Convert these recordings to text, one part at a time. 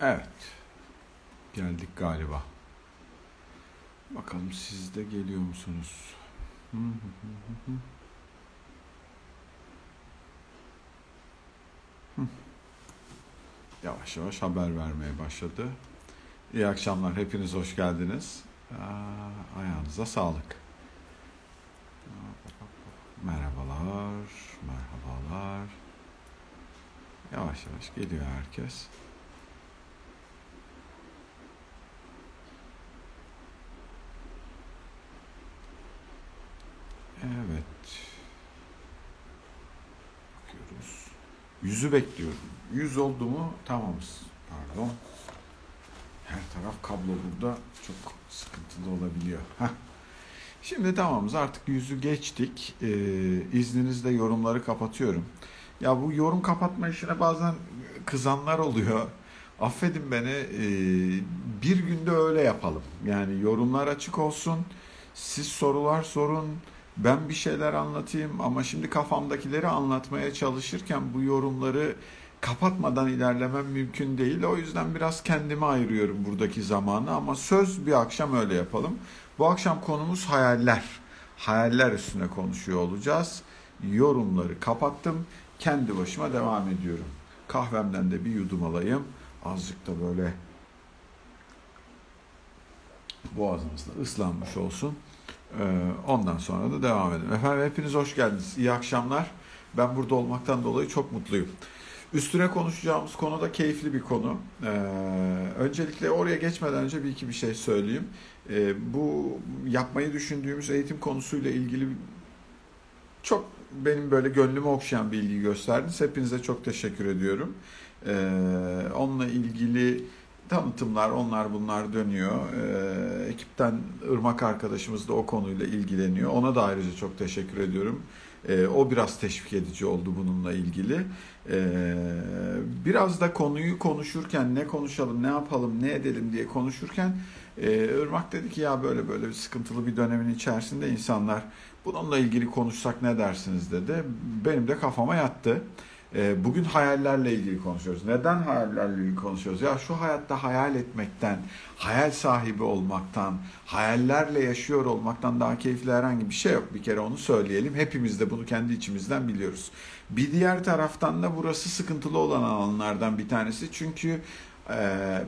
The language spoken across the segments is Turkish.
Evet. Geldik galiba. Bakalım siz de geliyor musunuz? Yavaş yavaş haber vermeye başladı. İyi akşamlar. Hepiniz hoş geldiniz. Aa, ayağınıza sağlık. Merhabalar. Merhabalar. Yavaş yavaş geliyor herkes. Evet. Bakıyoruz. Yüzü bekliyorum. Yüz oldu mu tamamız. Pardon. Her taraf kablo burada çok sıkıntılı olabiliyor. Heh. Şimdi tamamız artık yüzü geçtik. Ee, izninizle yorumları kapatıyorum. Ya bu yorum kapatma işine bazen kızanlar oluyor. Affedin beni. Ee, bir günde öyle yapalım. Yani yorumlar açık olsun. Siz sorular sorun. Ben bir şeyler anlatayım ama şimdi kafamdakileri anlatmaya çalışırken bu yorumları kapatmadan ilerlemem mümkün değil. O yüzden biraz kendime ayırıyorum buradaki zamanı ama söz bir akşam öyle yapalım. Bu akşam konumuz hayaller. Hayaller üstüne konuşuyor olacağız. Yorumları kapattım. Kendi başıma devam ediyorum. Kahvemden de bir yudum alayım. Azıcık da böyle boğazımızda ıslanmış olsun. Ee, ondan sonra da devam edelim. Efendim hepiniz hoş geldiniz. İyi akşamlar. Ben burada olmaktan dolayı çok mutluyum. Üstüne konuşacağımız konu da keyifli bir konu. Ee, öncelikle oraya geçmeden önce bir iki bir şey söyleyeyim. Ee, bu yapmayı düşündüğümüz eğitim konusuyla ilgili çok benim böyle gönlümü okşayan bir ilgi gösterdiniz. Hepinize çok teşekkür ediyorum. Ee, onunla ilgili tanıtımlar, onlar bunlar dönüyor. Ee, ekipten Irmak arkadaşımız da o konuyla ilgileniyor. Ona da ayrıca çok teşekkür ediyorum. Ee, o biraz teşvik edici oldu bununla ilgili. Ee, biraz da konuyu konuşurken ne konuşalım, ne yapalım, ne edelim diye konuşurken e, Irmak dedi ki ya böyle böyle bir sıkıntılı bir dönemin içerisinde insanlar bununla ilgili konuşsak ne dersiniz dedi. Benim de kafama yattı. Ee, bugün hayallerle ilgili konuşuyoruz. Neden hayallerle ilgili konuşuyoruz? Ya şu hayatta hayal etmekten, hayal sahibi olmaktan, hayallerle yaşıyor olmaktan daha keyifli herhangi bir şey yok. Bir kere onu söyleyelim. Hepimiz de bunu kendi içimizden biliyoruz. Bir diğer taraftan da burası sıkıntılı olan alanlardan bir tanesi. Çünkü e,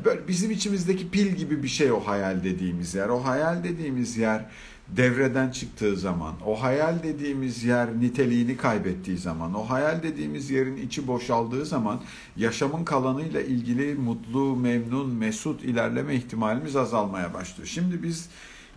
böyle bizim içimizdeki pil gibi bir şey o hayal dediğimiz yer. O hayal dediğimiz yer devreden çıktığı zaman, o hayal dediğimiz yer niteliğini kaybettiği zaman, o hayal dediğimiz yerin içi boşaldığı zaman yaşamın kalanıyla ilgili mutlu, memnun, mesut ilerleme ihtimalimiz azalmaya başlıyor. Şimdi biz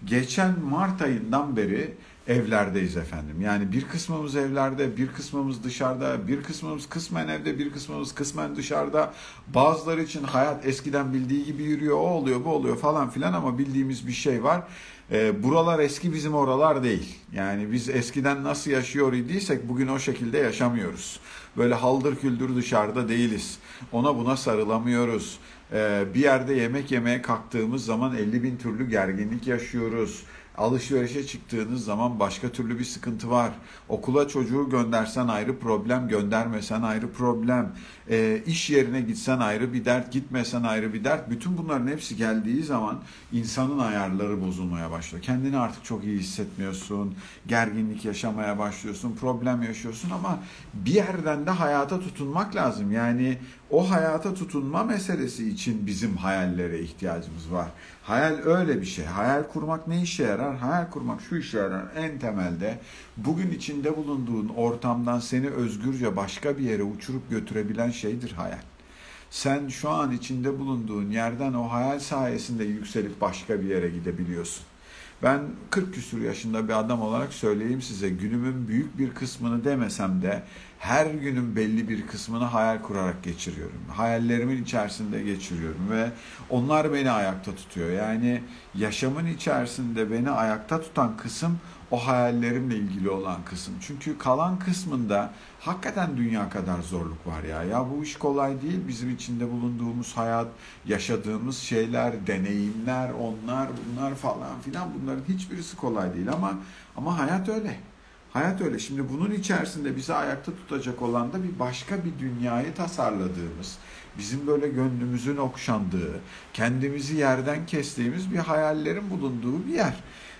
geçen Mart ayından beri evlerdeyiz efendim. Yani bir kısmımız evlerde, bir kısmımız dışarıda, bir kısmımız kısmen evde, bir kısmımız kısmen dışarıda. Bazıları için hayat eskiden bildiği gibi yürüyor, o oluyor, bu oluyor falan filan ama bildiğimiz bir şey var. E, buralar eski bizim oralar değil. Yani biz eskiden nasıl yaşıyor idiysek bugün o şekilde yaşamıyoruz. Böyle haldır küldür dışarıda değiliz. Ona buna sarılamıyoruz. E, bir yerde yemek yemeye kalktığımız zaman 50 bin türlü gerginlik yaşıyoruz. Alışverişe çıktığınız zaman başka türlü bir sıkıntı var. Okula çocuğu göndersen ayrı problem, göndermesen ayrı problem. E, iş yerine gitsen ayrı bir dert, gitmesen ayrı bir dert. Bütün bunların hepsi geldiği zaman insanın ayarları bozulmaya başlıyor. Kendini artık çok iyi hissetmiyorsun. Gerginlik yaşamaya başlıyorsun, problem yaşıyorsun ama bir yerden de hayata tutunmak lazım. Yani o hayata tutunma meselesi için bizim hayallere ihtiyacımız var. Hayal öyle bir şey. Hayal kurmak ne işe yarar? Hayal kurmak şu işe yarar en temelde. Bugün içinde bulunduğun ortamdan seni özgürce başka bir yere uçurup götürebilen şeydir hayal. Sen şu an içinde bulunduğun yerden o hayal sayesinde yükselip başka bir yere gidebiliyorsun. Ben 40 küsur yaşında bir adam olarak söyleyeyim size günümün büyük bir kısmını demesem de her günün belli bir kısmını hayal kurarak geçiriyorum. Hayallerimin içerisinde geçiriyorum ve onlar beni ayakta tutuyor. Yani yaşamın içerisinde beni ayakta tutan kısım o hayallerimle ilgili olan kısım. Çünkü kalan kısmında hakikaten dünya kadar zorluk var ya. Ya bu iş kolay değil. Bizim içinde bulunduğumuz hayat, yaşadığımız şeyler, deneyimler, onlar, bunlar falan filan bunların hiçbirisi kolay değil ama ama hayat öyle. Hayat öyle. Şimdi bunun içerisinde bizi ayakta tutacak olan da bir başka bir dünyayı tasarladığımız, bizim böyle gönlümüzün okşandığı, kendimizi yerden kestiğimiz bir hayallerin bulunduğu bir yer.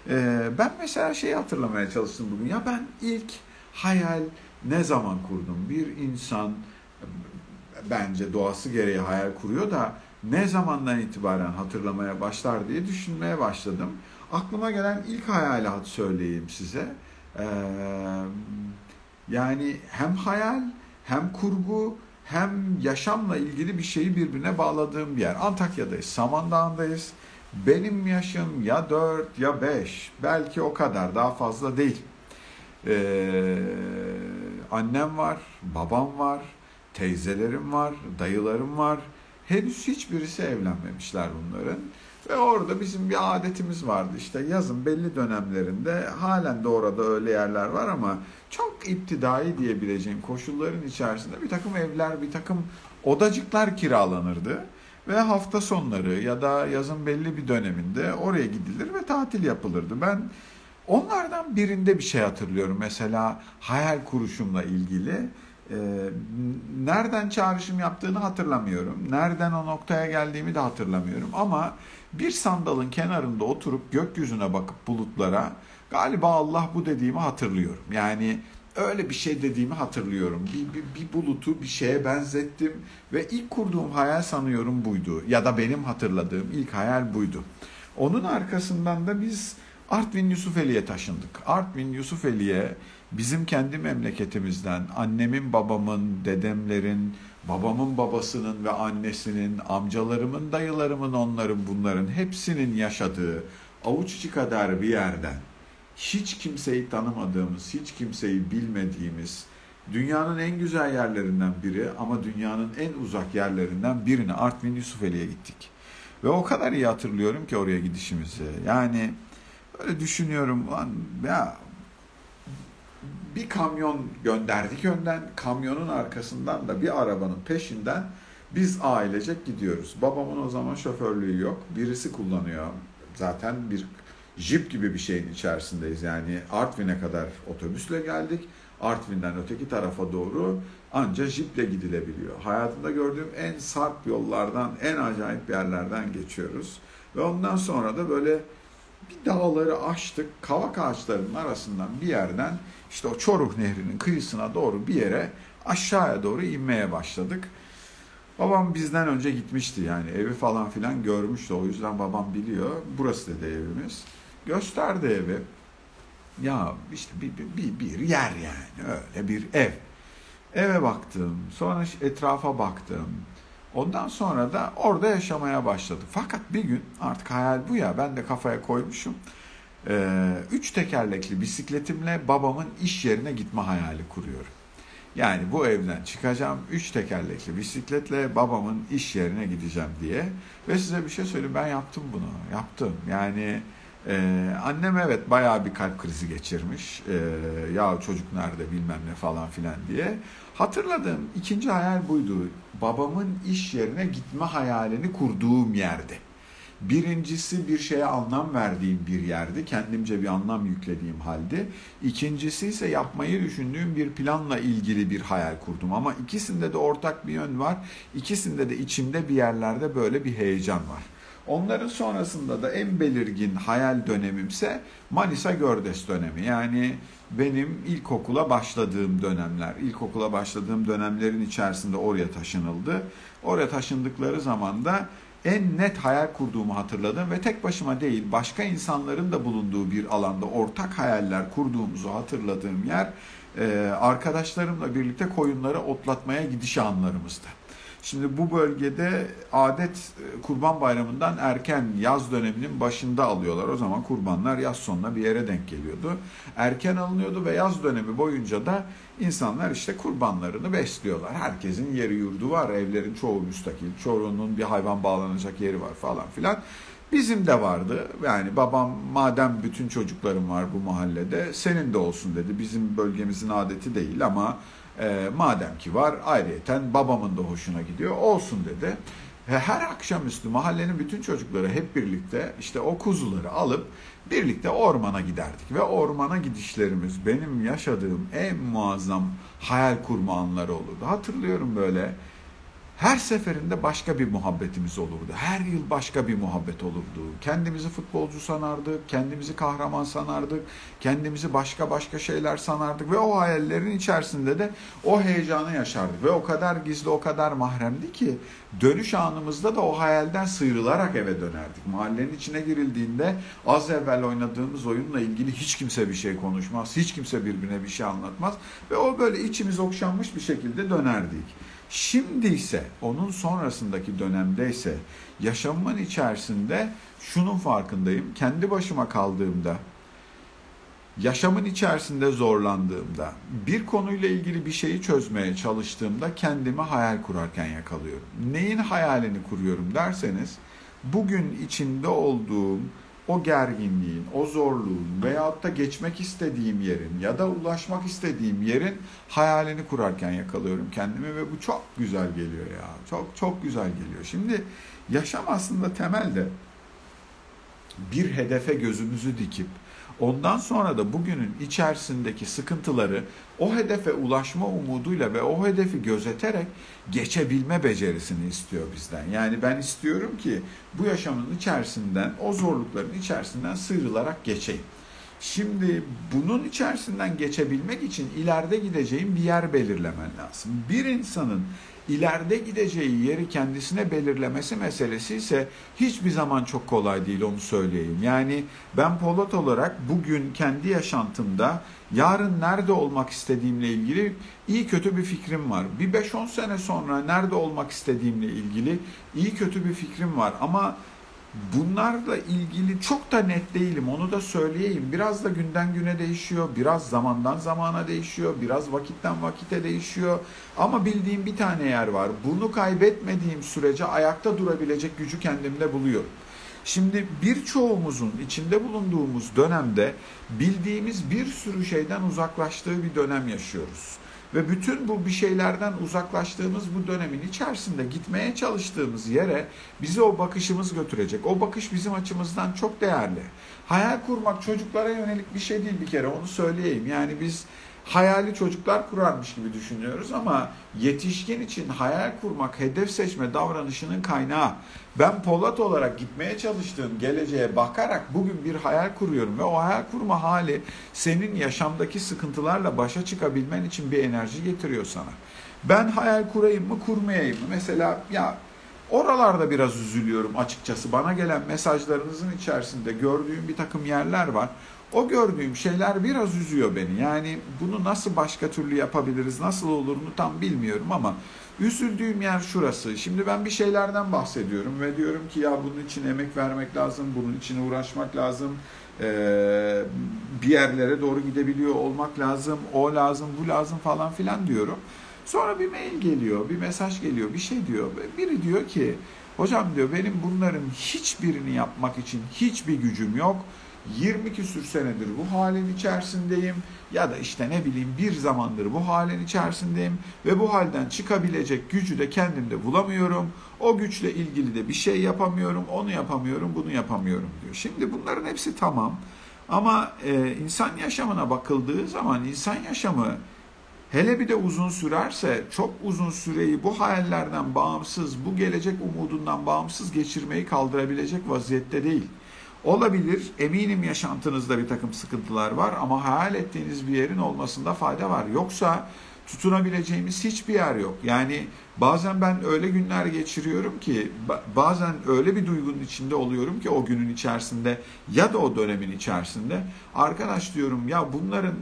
Ee, ben mesela şeyi hatırlamaya çalıştım bugün. Ya ben ilk hayal ne zaman kurdum? Bir insan bence doğası gereği hayal kuruyor da ne zamandan itibaren hatırlamaya başlar diye düşünmeye başladım. Aklıma gelen ilk hayali söyleyeyim size. Ee, yani hem hayal hem kurgu hem yaşamla ilgili bir şeyi birbirine bağladığım bir yer. Antakya'dayız, Samandağ'ındayız. Benim yaşım ya 4 ya 5, belki o kadar daha fazla değil. Ee, annem var, babam var, teyzelerim var, dayılarım var. Henüz hiçbirisi evlenmemişler bunların. Ve orada bizim bir adetimiz vardı işte yazın belli dönemlerinde halen de orada öyle yerler var ama çok iptidai diyebileceğim koşulların içerisinde bir takım evler, bir takım odacıklar kiralanırdı. Ve hafta sonları ya da yazın belli bir döneminde oraya gidilir ve tatil yapılırdı. Ben onlardan birinde bir şey hatırlıyorum. Mesela hayal kuruşumla ilgili. Ee, nereden çağrışım yaptığını hatırlamıyorum. Nereden o noktaya geldiğimi de hatırlamıyorum. Ama bir sandalın kenarında oturup gökyüzüne bakıp bulutlara galiba Allah bu dediğimi hatırlıyorum. Yani öyle bir şey dediğimi hatırlıyorum. Bir, bir, bir bulutu bir şeye benzettim ve ilk kurduğum hayal sanıyorum buydu. Ya da benim hatırladığım ilk hayal buydu. Onun arkasından da biz Artvin Yusufeli'ye taşındık. Artvin Yusufeli'ye bizim kendi memleketimizden annemin, babamın, dedemlerin, babamın babasının ve annesinin, amcalarımın, dayılarımın, onların bunların hepsinin yaşadığı avuç içi kadar bir yerden hiç kimseyi tanımadığımız, hiç kimseyi bilmediğimiz, dünyanın en güzel yerlerinden biri ama dünyanın en uzak yerlerinden birine Artvin Yusufeli'ye gittik. Ve o kadar iyi hatırlıyorum ki oraya gidişimizi. Yani böyle düşünüyorum lan ya bir kamyon gönderdik önden. Kamyonun arkasından da bir arabanın peşinden biz ailecek gidiyoruz. Babamın o zaman şoförlüğü yok. Birisi kullanıyor. Zaten bir jip gibi bir şeyin içerisindeyiz. Yani Artvin'e kadar otobüsle geldik. Artvin'den öteki tarafa doğru anca jiple gidilebiliyor. Hayatımda gördüğüm en sarp yollardan, en acayip yerlerden geçiyoruz. Ve ondan sonra da böyle bir dağları aştık. Kavak ağaçlarının arasından bir yerden işte o Çoruh Nehri'nin kıyısına doğru bir yere aşağıya doğru inmeye başladık. Babam bizden önce gitmişti yani evi falan filan görmüştü. O yüzden babam biliyor. Burası dedi evimiz. Gösterdi evi. Ya işte bir, bir, bir yer yani öyle bir ev. Eve baktım. Sonra etrafa baktım. Ondan sonra da orada yaşamaya başladı. Fakat bir gün artık hayal bu ya ben de kafaya koymuşum. Ee, üç tekerlekli bisikletimle babamın iş yerine gitme hayali kuruyorum. Yani bu evden çıkacağım, üç tekerlekli bisikletle babamın iş yerine gideceğim diye. Ve size bir şey söyleyeyim, ben yaptım bunu, yaptım. Yani e, annem evet bayağı bir kalp krizi geçirmiş. E, ya çocuk nerede bilmem ne falan filan diye. Hatırladığım ikinci hayal buydu. Babamın iş yerine gitme hayalini kurduğum yerde. Birincisi bir şeye anlam verdiğim bir yerdi. Kendimce bir anlam yüklediğim halde. İkincisi ise yapmayı düşündüğüm bir planla ilgili bir hayal kurdum. Ama ikisinde de ortak bir yön var. İkisinde de içimde bir yerlerde böyle bir heyecan var. Onların sonrasında da en belirgin hayal dönemimse Manisa Gördes dönemi. Yani benim ilkokula başladığım dönemler. İlkokula başladığım dönemlerin içerisinde oraya taşınıldı. Oraya taşındıkları zaman da en net hayal kurduğumu hatırladım ve tek başıma değil başka insanların da bulunduğu bir alanda ortak hayaller kurduğumuzu hatırladığım yer arkadaşlarımla birlikte koyunları otlatmaya gidiş anlarımızdı. Şimdi bu bölgede adet e, kurban bayramından erken yaz döneminin başında alıyorlar. O zaman kurbanlar yaz sonuna bir yere denk geliyordu. Erken alınıyordu ve yaz dönemi boyunca da insanlar işte kurbanlarını besliyorlar. Herkesin yeri yurdu var. Evlerin çoğu müstakil. Çoğunun bir hayvan bağlanacak yeri var falan filan. Bizim de vardı. Yani babam madem bütün çocuklarım var bu mahallede senin de olsun dedi. Bizim bölgemizin adeti değil ama e, madem ki var ayrıyeten babamın da hoşuna gidiyor olsun dedi. Her akşamüstü mahallenin bütün çocukları hep birlikte işte o kuzuları alıp birlikte ormana giderdik. Ve ormana gidişlerimiz benim yaşadığım en muazzam hayal kurma anları olurdu. Hatırlıyorum böyle her seferinde başka bir muhabbetimiz olurdu. Her yıl başka bir muhabbet olurdu. Kendimizi futbolcu sanardık, kendimizi kahraman sanardık, kendimizi başka başka şeyler sanardık ve o hayallerin içerisinde de o heyecanı yaşardık. Ve o kadar gizli, o kadar mahremdi ki dönüş anımızda da o hayalden sıyrılarak eve dönerdik. Mahallenin içine girildiğinde az evvel oynadığımız oyunla ilgili hiç kimse bir şey konuşmaz, hiç kimse birbirine bir şey anlatmaz ve o böyle içimiz okşanmış bir şekilde dönerdik. Şimdi ise onun sonrasındaki dönemde ise yaşamın içerisinde şunun farkındayım. Kendi başıma kaldığımda, yaşamın içerisinde zorlandığımda, bir konuyla ilgili bir şeyi çözmeye çalıştığımda kendimi hayal kurarken yakalıyorum. Neyin hayalini kuruyorum derseniz, bugün içinde olduğum o gerginliğin, o zorluğun veyahut da geçmek istediğim yerin ya da ulaşmak istediğim yerin hayalini kurarken yakalıyorum kendimi ve bu çok güzel geliyor ya. Çok çok güzel geliyor. Şimdi yaşam aslında temelde bir hedefe gözümüzü dikip Ondan sonra da bugünün içerisindeki sıkıntıları o hedefe ulaşma umuduyla ve o hedefi gözeterek geçebilme becerisini istiyor bizden. Yani ben istiyorum ki bu yaşamın içerisinden, o zorlukların içerisinden sıyrılarak geçeyim. Şimdi bunun içerisinden geçebilmek için ileride gideceğim bir yer belirlemen lazım. Bir insanın ileride gideceği yeri kendisine belirlemesi meselesi ise hiçbir zaman çok kolay değil onu söyleyeyim. Yani ben Polat olarak bugün kendi yaşantımda yarın nerede olmak istediğimle ilgili iyi kötü bir fikrim var. Bir 5-10 sene sonra nerede olmak istediğimle ilgili iyi kötü bir fikrim var ama bunlarla ilgili çok da net değilim onu da söyleyeyim. Biraz da günden güne değişiyor, biraz zamandan zamana değişiyor, biraz vakitten vakite değişiyor. Ama bildiğim bir tane yer var. Bunu kaybetmediğim sürece ayakta durabilecek gücü kendimde buluyorum. Şimdi birçoğumuzun içinde bulunduğumuz dönemde bildiğimiz bir sürü şeyden uzaklaştığı bir dönem yaşıyoruz. Ve bütün bu bir şeylerden uzaklaştığımız bu dönemin içerisinde gitmeye çalıştığımız yere bizi o bakışımız götürecek. O bakış bizim açımızdan çok değerli. Hayal kurmak çocuklara yönelik bir şey değil bir kere onu söyleyeyim. Yani biz hayali çocuklar kurarmış gibi düşünüyoruz ama yetişkin için hayal kurmak, hedef seçme davranışının kaynağı. Ben Polat olarak gitmeye çalıştığım geleceğe bakarak bugün bir hayal kuruyorum ve o hayal kurma hali senin yaşamdaki sıkıntılarla başa çıkabilmen için bir enerji getiriyor sana. Ben hayal kurayım mı kurmayayım mı? Mesela ya oralarda biraz üzülüyorum açıkçası. Bana gelen mesajlarınızın içerisinde gördüğüm bir takım yerler var. O gördüğüm şeyler biraz üzüyor beni. Yani bunu nasıl başka türlü yapabiliriz, nasıl olurunu tam bilmiyorum ama üzüldüğüm yer şurası. Şimdi ben bir şeylerden bahsediyorum ve diyorum ki ya bunun için emek vermek lazım, bunun için uğraşmak lazım, bir yerlere doğru gidebiliyor olmak lazım, o lazım, bu lazım falan filan diyorum. Sonra bir mail geliyor, bir mesaj geliyor, bir şey diyor. Biri diyor ki, hocam diyor benim bunların hiçbirini yapmak için hiçbir gücüm yok 20 küsür senedir bu halin içerisindeyim ya da işte ne bileyim bir zamandır bu halin içerisindeyim ve bu halden çıkabilecek gücü de kendimde bulamıyorum. O güçle ilgili de bir şey yapamıyorum, onu yapamıyorum, bunu yapamıyorum diyor. Şimdi bunların hepsi tamam ama e, insan yaşamına bakıldığı zaman insan yaşamı hele bir de uzun sürerse çok uzun süreyi bu hayallerden bağımsız, bu gelecek umudundan bağımsız geçirmeyi kaldırabilecek vaziyette değil. Olabilir. Eminim yaşantınızda bir takım sıkıntılar var ama hayal ettiğiniz bir yerin olmasında fayda var. Yoksa tutunabileceğimiz hiçbir yer yok. Yani bazen ben öyle günler geçiriyorum ki bazen öyle bir duygunun içinde oluyorum ki o günün içerisinde ya da o dönemin içerisinde arkadaş diyorum ya bunların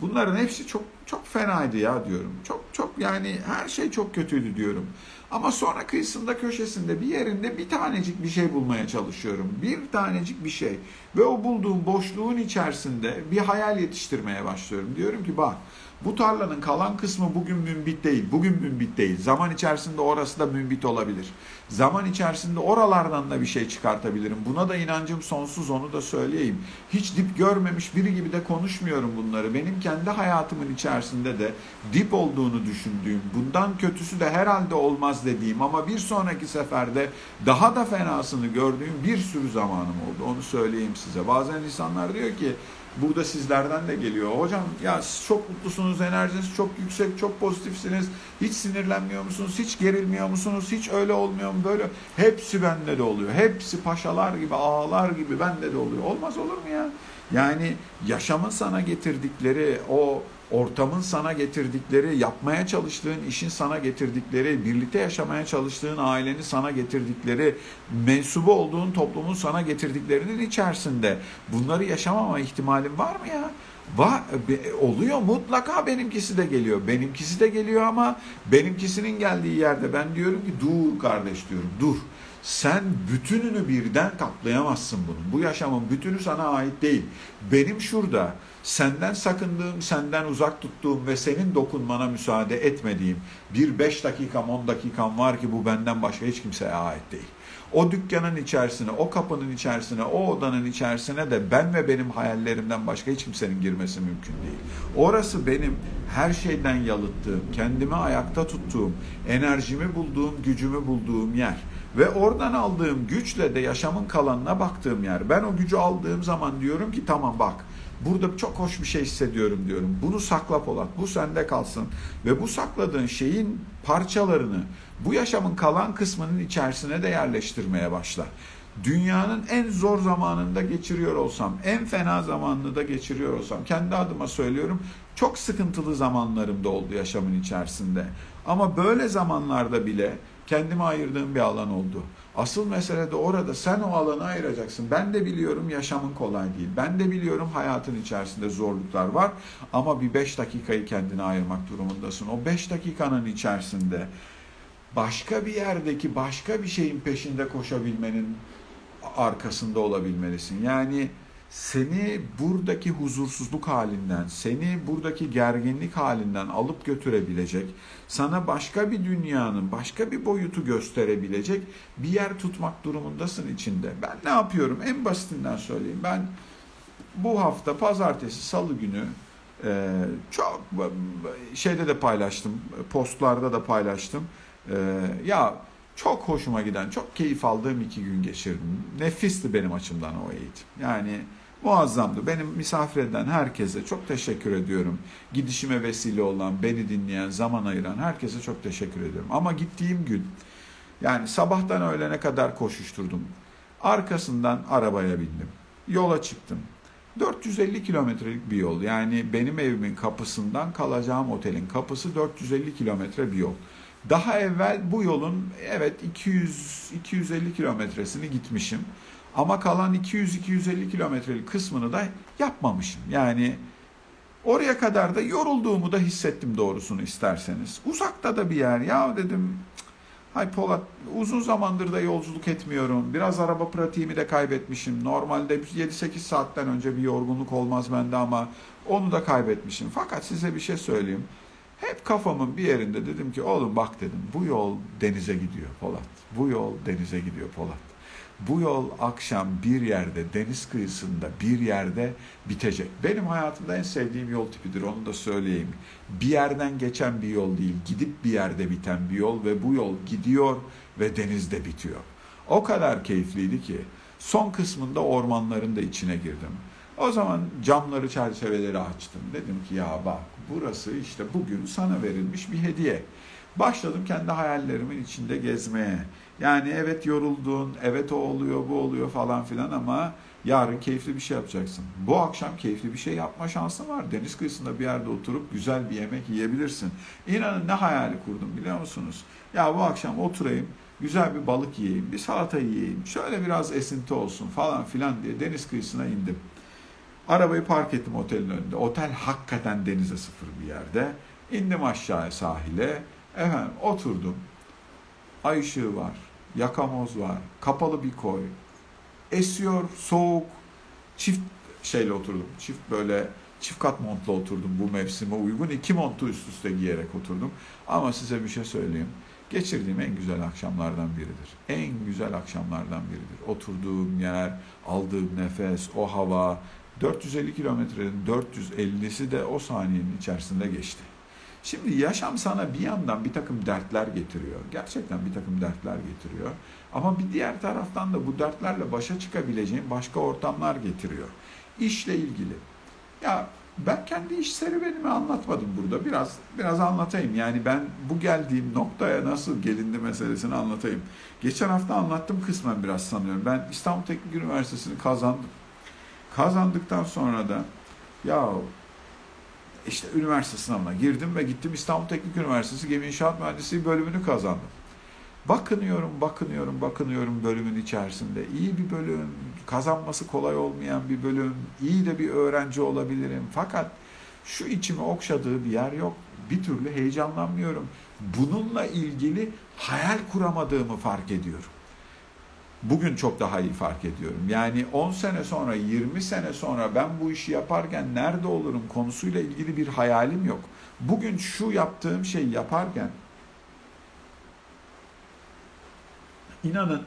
bunların hepsi çok çok fenaydı ya diyorum. Çok çok yani her şey çok kötüydü diyorum. Ama sonra kıyısında köşesinde bir yerinde bir tanecik bir şey bulmaya çalışıyorum. Bir tanecik bir şey. Ve o bulduğum boşluğun içerisinde bir hayal yetiştirmeye başlıyorum. Diyorum ki bak bu tarlanın kalan kısmı bugün mümbit değil. Bugün mümbit değil. Zaman içerisinde orası da mümbit olabilir. Zaman içerisinde oralardan da bir şey çıkartabilirim. Buna da inancım sonsuz onu da söyleyeyim. Hiç dip görmemiş biri gibi de konuşmuyorum bunları. Benim kendi hayatımın içerisinde de dip olduğunu düşündüğüm, bundan kötüsü de herhalde olmaz dediğim ama bir sonraki seferde daha da fenasını gördüğüm bir sürü zamanım oldu. Onu söyleyeyim size. Bazen insanlar diyor ki burada sizlerden de geliyor. Hocam ya siz çok mutlusunuz, enerjiniz çok yüksek, çok pozitifsiniz. Hiç sinirlenmiyor musunuz? Hiç gerilmiyor musunuz? Hiç öyle olmuyor mu? Böyle hepsi bende de oluyor. Hepsi paşalar gibi, ağalar gibi bende de oluyor. Olmaz olur mu ya? Yani yaşamın sana getirdikleri o ortamın sana getirdikleri, yapmaya çalıştığın işin sana getirdikleri, birlikte yaşamaya çalıştığın ailenin sana getirdikleri, mensubu olduğun toplumun sana getirdiklerinin içerisinde bunları yaşamama ihtimalin var mı ya? Va oluyor mutlaka benimkisi de geliyor. Benimkisi de geliyor ama benimkisinin geldiği yerde ben diyorum ki dur kardeş diyorum dur. Sen bütününü birden kaplayamazsın bunun. Bu yaşamın bütünü sana ait değil. Benim şurada senden sakındığım, senden uzak tuttuğum ve senin dokunmana müsaade etmediğim bir beş dakikam, on dakikam var ki bu benden başka hiç kimseye ait değil. O dükkanın içerisine, o kapının içerisine, o odanın içerisine de ben ve benim hayallerimden başka hiç kimsenin girmesi mümkün değil. Orası benim her şeyden yalıttığım, kendimi ayakta tuttuğum, enerjimi bulduğum, gücümü bulduğum yer. Ve oradan aldığım güçle de yaşamın kalanına baktığım yer. Ben o gücü aldığım zaman diyorum ki tamam bak burada çok hoş bir şey hissediyorum diyorum. Bunu sakla Polat, bu sende kalsın. Ve bu sakladığın şeyin parçalarını bu yaşamın kalan kısmının içerisine de yerleştirmeye başla. Dünyanın en zor zamanında geçiriyor olsam, en fena zamanını da geçiriyor olsam, kendi adıma söylüyorum, çok sıkıntılı zamanlarım da oldu yaşamın içerisinde. Ama böyle zamanlarda bile kendime ayırdığım bir alan oldu. Asıl mesele de orada sen o alanı ayıracaksın. Ben de biliyorum yaşamın kolay değil. Ben de biliyorum hayatın içerisinde zorluklar var. Ama bir beş dakikayı kendine ayırmak durumundasın. O beş dakikanın içerisinde başka bir yerdeki başka bir şeyin peşinde koşabilmenin arkasında olabilmelisin. Yani seni buradaki huzursuzluk halinden, seni buradaki gerginlik halinden alıp götürebilecek, sana başka bir dünyanın, başka bir boyutu gösterebilecek bir yer tutmak durumundasın içinde. Ben ne yapıyorum? En basitinden söyleyeyim. Ben bu hafta pazartesi, salı günü e, çok şeyde de paylaştım, postlarda da paylaştım. E, ya çok hoşuma giden, çok keyif aldığım iki gün geçirdim. Nefisti benim açımdan o eğitim. Yani muazzamdı. Benim misafir eden herkese çok teşekkür ediyorum. Gidişime vesile olan, beni dinleyen, zaman ayıran herkese çok teşekkür ediyorum. Ama gittiğim gün yani sabahtan öğlene kadar koşuşturdum. Arkasından arabaya bindim. Yola çıktım. 450 kilometrelik bir yol. Yani benim evimin kapısından kalacağım otelin kapısı 450 kilometre bir yol. Daha evvel bu yolun evet 200 250 kilometresini gitmişim. Ama kalan 200-250 kilometrelik kısmını da yapmamışım. Yani oraya kadar da yorulduğumu da hissettim doğrusunu isterseniz. Uzakta da bir yer ya dedim. Hay Polat uzun zamandır da yolculuk etmiyorum. Biraz araba pratiğimi de kaybetmişim. Normalde 7-8 saatten önce bir yorgunluk olmaz bende ama onu da kaybetmişim. Fakat size bir şey söyleyeyim. Hep kafamın bir yerinde dedim ki oğlum bak dedim bu yol denize gidiyor Polat. Bu yol denize gidiyor Polat. Bu yol akşam bir yerde, deniz kıyısında bir yerde bitecek. Benim hayatımda en sevdiğim yol tipidir, onu da söyleyeyim. Bir yerden geçen bir yol değil, gidip bir yerde biten bir yol ve bu yol gidiyor ve denizde bitiyor. O kadar keyifliydi ki son kısmında ormanların da içine girdim. O zaman camları, çerçeveleri açtım. Dedim ki ya bak burası işte bugün sana verilmiş bir hediye. Başladım kendi hayallerimin içinde gezmeye. Yani evet yoruldun, evet o oluyor, bu oluyor falan filan ama yarın keyifli bir şey yapacaksın. Bu akşam keyifli bir şey yapma şansın var. Deniz kıyısında bir yerde oturup güzel bir yemek yiyebilirsin. İnanın ne hayali kurdum biliyor musunuz? Ya bu akşam oturayım, güzel bir balık yiyeyim, bir salata yiyeyim, şöyle biraz esinti olsun falan filan diye deniz kıyısına indim. Arabayı park ettim otelin önünde. Otel hakikaten denize sıfır bir yerde. İndim aşağıya sahile. Efendim oturdum. Ay ışığı var. Yakamoz var. Kapalı bir koy. Esiyor, soğuk. Çift şeyle oturdum. Çift böyle çift kat montla oturdum bu mevsime uygun. iki montu üst üste giyerek oturdum. Ama size bir şey söyleyeyim. Geçirdiğim en güzel akşamlardan biridir. En güzel akşamlardan biridir. Oturduğum yer, aldığım nefes, o hava. 450 kilometrenin 450'si de o saniyenin içerisinde geçti. Şimdi yaşam sana bir yandan bir takım dertler getiriyor. Gerçekten bir takım dertler getiriyor. Ama bir diğer taraftan da bu dertlerle başa çıkabileceğin başka ortamlar getiriyor. İşle ilgili, Ya ben kendi iş serüvenimi anlatmadım burada. Biraz biraz anlatayım. Yani ben bu geldiğim noktaya nasıl gelindi meselesini anlatayım. Geçen hafta anlattım kısmen biraz sanıyorum. Ben İstanbul Teknik Üniversitesi'ni kazandım. Kazandıktan sonra da ya işte üniversite sınavına girdim ve gittim İstanbul Teknik Üniversitesi Gemi İnşaat Mühendisliği bölümünü kazandım. Bakınıyorum, bakınıyorum, bakınıyorum bölümün içerisinde. İyi bir bölüm, kazanması kolay olmayan bir bölüm, iyi de bir öğrenci olabilirim. Fakat şu içimi okşadığı bir yer yok. Bir türlü heyecanlanmıyorum. Bununla ilgili hayal kuramadığımı fark ediyorum. Bugün çok daha iyi fark ediyorum. Yani 10 sene sonra, 20 sene sonra ben bu işi yaparken nerede olurum konusuyla ilgili bir hayalim yok. Bugün şu yaptığım şeyi yaparken inanın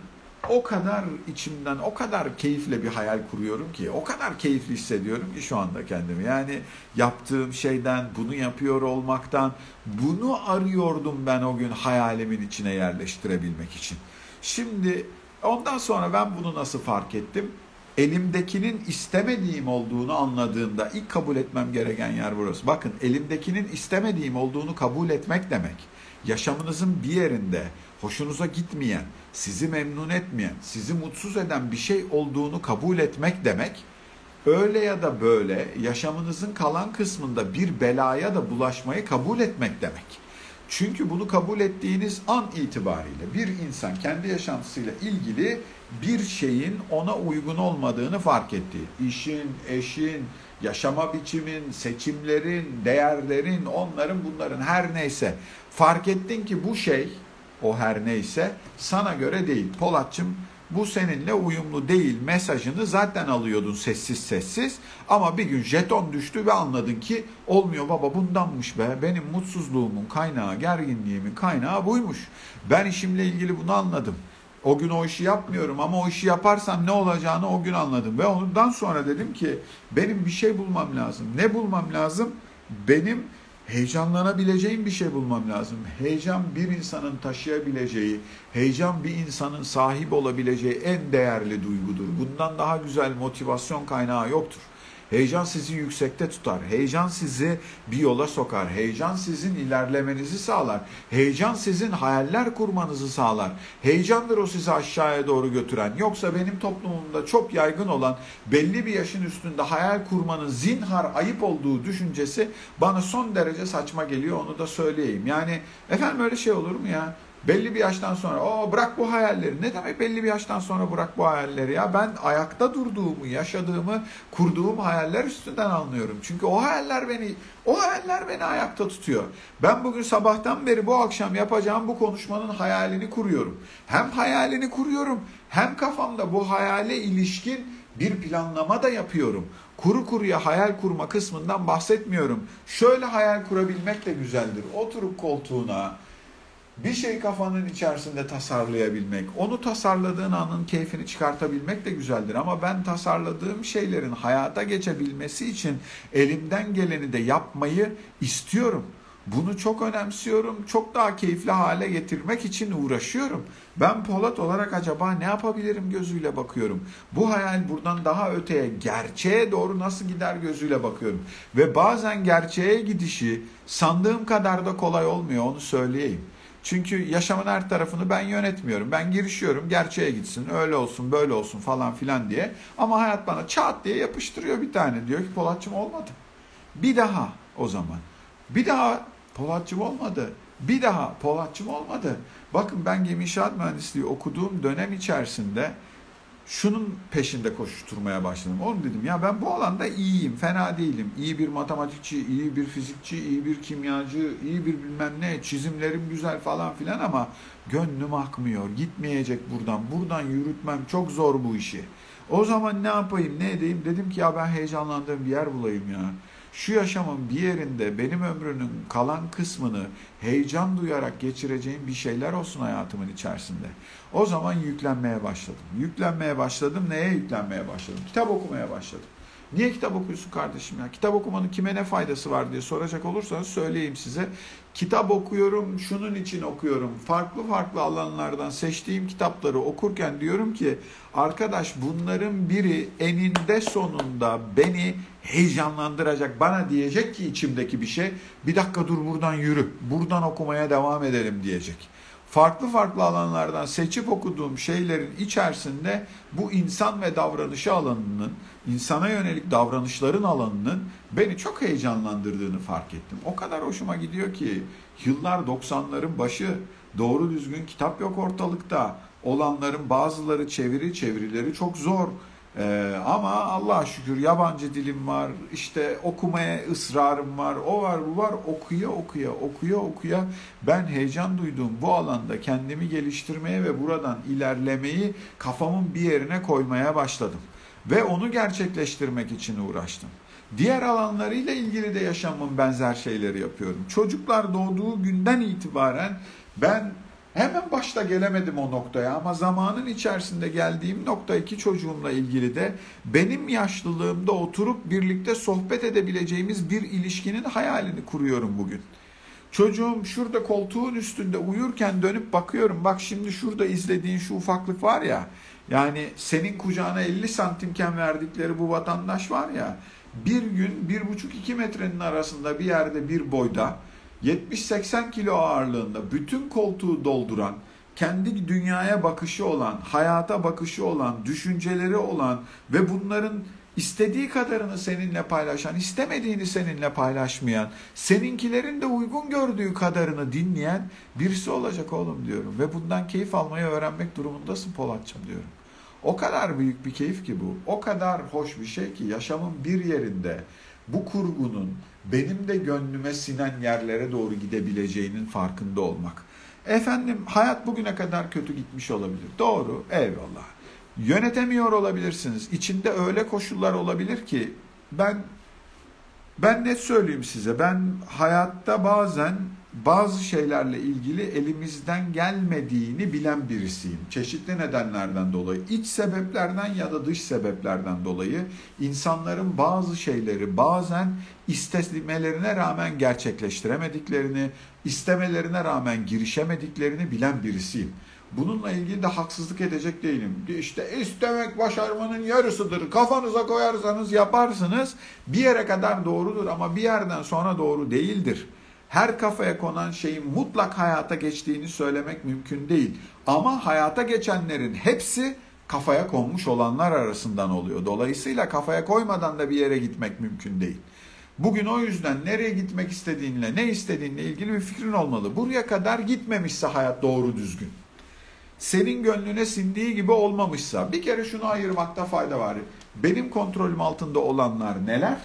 o kadar içimden o kadar keyifle bir hayal kuruyorum ki o kadar keyifli hissediyorum ki şu anda kendimi. Yani yaptığım şeyden bunu yapıyor olmaktan bunu arıyordum ben o gün hayalimin içine yerleştirebilmek için. Şimdi ondan sonra ben bunu nasıl fark ettim? Elimdekinin istemediğim olduğunu anladığımda ilk kabul etmem gereken yer burası. Bakın elimdekinin istemediğim olduğunu kabul etmek demek. Yaşamınızın bir yerinde hoşunuza gitmeyen, sizi memnun etmeyen, sizi mutsuz eden bir şey olduğunu kabul etmek demek, öyle ya da böyle yaşamınızın kalan kısmında bir belaya da bulaşmayı kabul etmek demek. Çünkü bunu kabul ettiğiniz an itibariyle bir insan kendi yaşantısıyla ilgili bir şeyin ona uygun olmadığını fark ettiği, işin, eşin, yaşama biçimin, seçimlerin, değerlerin, onların bunların her neyse fark ettin ki bu şey o her neyse sana göre değil. Polatçım bu seninle uyumlu değil mesajını zaten alıyordun sessiz sessiz ama bir gün jeton düştü ve anladın ki olmuyor baba bundanmış be benim mutsuzluğumun kaynağı gerginliğimin kaynağı buymuş. Ben işimle ilgili bunu anladım. O gün o işi yapmıyorum ama o işi yaparsam ne olacağını o gün anladım. Ve ondan sonra dedim ki benim bir şey bulmam lazım. Ne bulmam lazım? Benim heyecanlanabileceğim bir şey bulmam lazım. Heyecan bir insanın taşıyabileceği, heyecan bir insanın sahip olabileceği en değerli duygudur. Bundan daha güzel motivasyon kaynağı yoktur. Heyecan sizi yüksekte tutar. Heyecan sizi bir yola sokar. Heyecan sizin ilerlemenizi sağlar. Heyecan sizin hayaller kurmanızı sağlar. Heyecandır o sizi aşağıya doğru götüren. Yoksa benim toplumumda çok yaygın olan belli bir yaşın üstünde hayal kurmanın zinhar ayıp olduğu düşüncesi bana son derece saçma geliyor. Onu da söyleyeyim. Yani efendim öyle şey olur mu ya? Belli bir yaştan sonra o bırak bu hayalleri. Ne demek belli bir yaştan sonra bırak bu hayalleri ya? Ben ayakta durduğumu, yaşadığımı, kurduğum hayaller üstünden anlıyorum. Çünkü o hayaller beni o hayaller beni ayakta tutuyor. Ben bugün sabahtan beri bu akşam yapacağım bu konuşmanın hayalini kuruyorum. Hem hayalini kuruyorum hem kafamda bu hayale ilişkin bir planlama da yapıyorum. Kuru kuruya hayal kurma kısmından bahsetmiyorum. Şöyle hayal kurabilmek de güzeldir. Oturup koltuğuna, bir şey kafanın içerisinde tasarlayabilmek, onu tasarladığın anın keyfini çıkartabilmek de güzeldir. Ama ben tasarladığım şeylerin hayata geçebilmesi için elimden geleni de yapmayı istiyorum. Bunu çok önemsiyorum. Çok daha keyifli hale getirmek için uğraşıyorum. Ben Polat olarak acaba ne yapabilirim gözüyle bakıyorum. Bu hayal buradan daha öteye, gerçeğe doğru nasıl gider gözüyle bakıyorum. Ve bazen gerçeğe gidişi sandığım kadar da kolay olmuyor onu söyleyeyim. Çünkü yaşamın her tarafını ben yönetmiyorum. Ben girişiyorum gerçeğe gitsin öyle olsun böyle olsun falan filan diye. Ama hayat bana çat diye yapıştırıyor bir tane. Diyor ki Polatçım olmadı. Bir daha o zaman. Bir daha Polatçım olmadı. Bir daha Polatçım olmadı. Bakın ben gemi inşaat mühendisliği okuduğum dönem içerisinde şunun peşinde koşturmaya başladım. Oğlum dedim ya ben bu alanda iyiyim, fena değilim. İyi bir matematikçi, iyi bir fizikçi, iyi bir kimyacı, iyi bir bilmem ne, çizimlerim güzel falan filan ama gönlüm akmıyor. Gitmeyecek buradan. Buradan yürütmem çok zor bu işi. O zaman ne yapayım, ne edeyim? Dedim ki ya ben heyecanlandığım bir yer bulayım ya şu yaşamın bir yerinde benim ömrünün kalan kısmını heyecan duyarak geçireceğim bir şeyler olsun hayatımın içerisinde. O zaman yüklenmeye başladım. Yüklenmeye başladım. Neye yüklenmeye başladım? Kitap okumaya başladım. Niye kitap okuyorsun kardeşim ya? Kitap okumanın kime ne faydası var diye soracak olursanız söyleyeyim size. Kitap okuyorum, şunun için okuyorum. Farklı farklı alanlardan seçtiğim kitapları okurken diyorum ki arkadaş bunların biri eninde sonunda beni heyecanlandıracak. Bana diyecek ki içimdeki bir şey bir dakika dur buradan yürü. Buradan okumaya devam edelim diyecek farklı farklı alanlardan seçip okuduğum şeylerin içerisinde bu insan ve davranışı alanının, insana yönelik davranışların alanının beni çok heyecanlandırdığını fark ettim. O kadar hoşuma gidiyor ki yıllar 90'ların başı doğru düzgün kitap yok ortalıkta. Olanların bazıları çeviri, çevirileri çok zor. Ee, ama Allah'a şükür yabancı dilim var, işte okumaya ısrarım var, o var bu var, okuya okuya okuya okuya ben heyecan duyduğum bu alanda kendimi geliştirmeye ve buradan ilerlemeyi kafamın bir yerine koymaya başladım. Ve onu gerçekleştirmek için uğraştım. Diğer alanlarıyla ilgili de yaşamın benzer şeyleri yapıyorum. Çocuklar doğduğu günden itibaren ben Hemen başta gelemedim o noktaya ama zamanın içerisinde geldiğim nokta iki çocuğumla ilgili de benim yaşlılığımda oturup birlikte sohbet edebileceğimiz bir ilişkinin hayalini kuruyorum bugün. Çocuğum şurada koltuğun üstünde uyurken dönüp bakıyorum. Bak şimdi şurada izlediğin şu ufaklık var ya. Yani senin kucağına 50 santimken verdikleri bu vatandaş var ya. Bir gün bir buçuk iki metrenin arasında bir yerde bir boyda 70-80 kilo ağırlığında bütün koltuğu dolduran, kendi dünyaya bakışı olan, hayata bakışı olan, düşünceleri olan ve bunların istediği kadarını seninle paylaşan, istemediğini seninle paylaşmayan, seninkilerin de uygun gördüğü kadarını dinleyen birisi olacak oğlum diyorum. Ve bundan keyif almayı öğrenmek durumundasın Polatçım diyorum. O kadar büyük bir keyif ki bu. O kadar hoş bir şey ki yaşamın bir yerinde bu kurgunun benim de gönlüme sinen yerlere doğru gidebileceğinin farkında olmak. Efendim hayat bugüne kadar kötü gitmiş olabilir. Doğru, eyvallah. Yönetemiyor olabilirsiniz. İçinde öyle koşullar olabilir ki ben ben net söyleyeyim size. Ben hayatta bazen bazı şeylerle ilgili elimizden gelmediğini bilen birisiyim. Çeşitli nedenlerden dolayı, iç sebeplerden ya da dış sebeplerden dolayı insanların bazı şeyleri bazen istemelerine rağmen gerçekleştiremediklerini, istemelerine rağmen girişemediklerini bilen birisiyim. Bununla ilgili de haksızlık edecek değilim. İşte istemek başarmanın yarısıdır. Kafanıza koyarsanız yaparsınız. Bir yere kadar doğrudur ama bir yerden sonra doğru değildir her kafaya konan şeyin mutlak hayata geçtiğini söylemek mümkün değil. Ama hayata geçenlerin hepsi kafaya konmuş olanlar arasından oluyor. Dolayısıyla kafaya koymadan da bir yere gitmek mümkün değil. Bugün o yüzden nereye gitmek istediğinle, ne istediğinle ilgili bir fikrin olmalı. Buraya kadar gitmemişse hayat doğru düzgün. Senin gönlüne sindiği gibi olmamışsa bir kere şunu ayırmakta fayda var. Benim kontrolüm altında olanlar neler?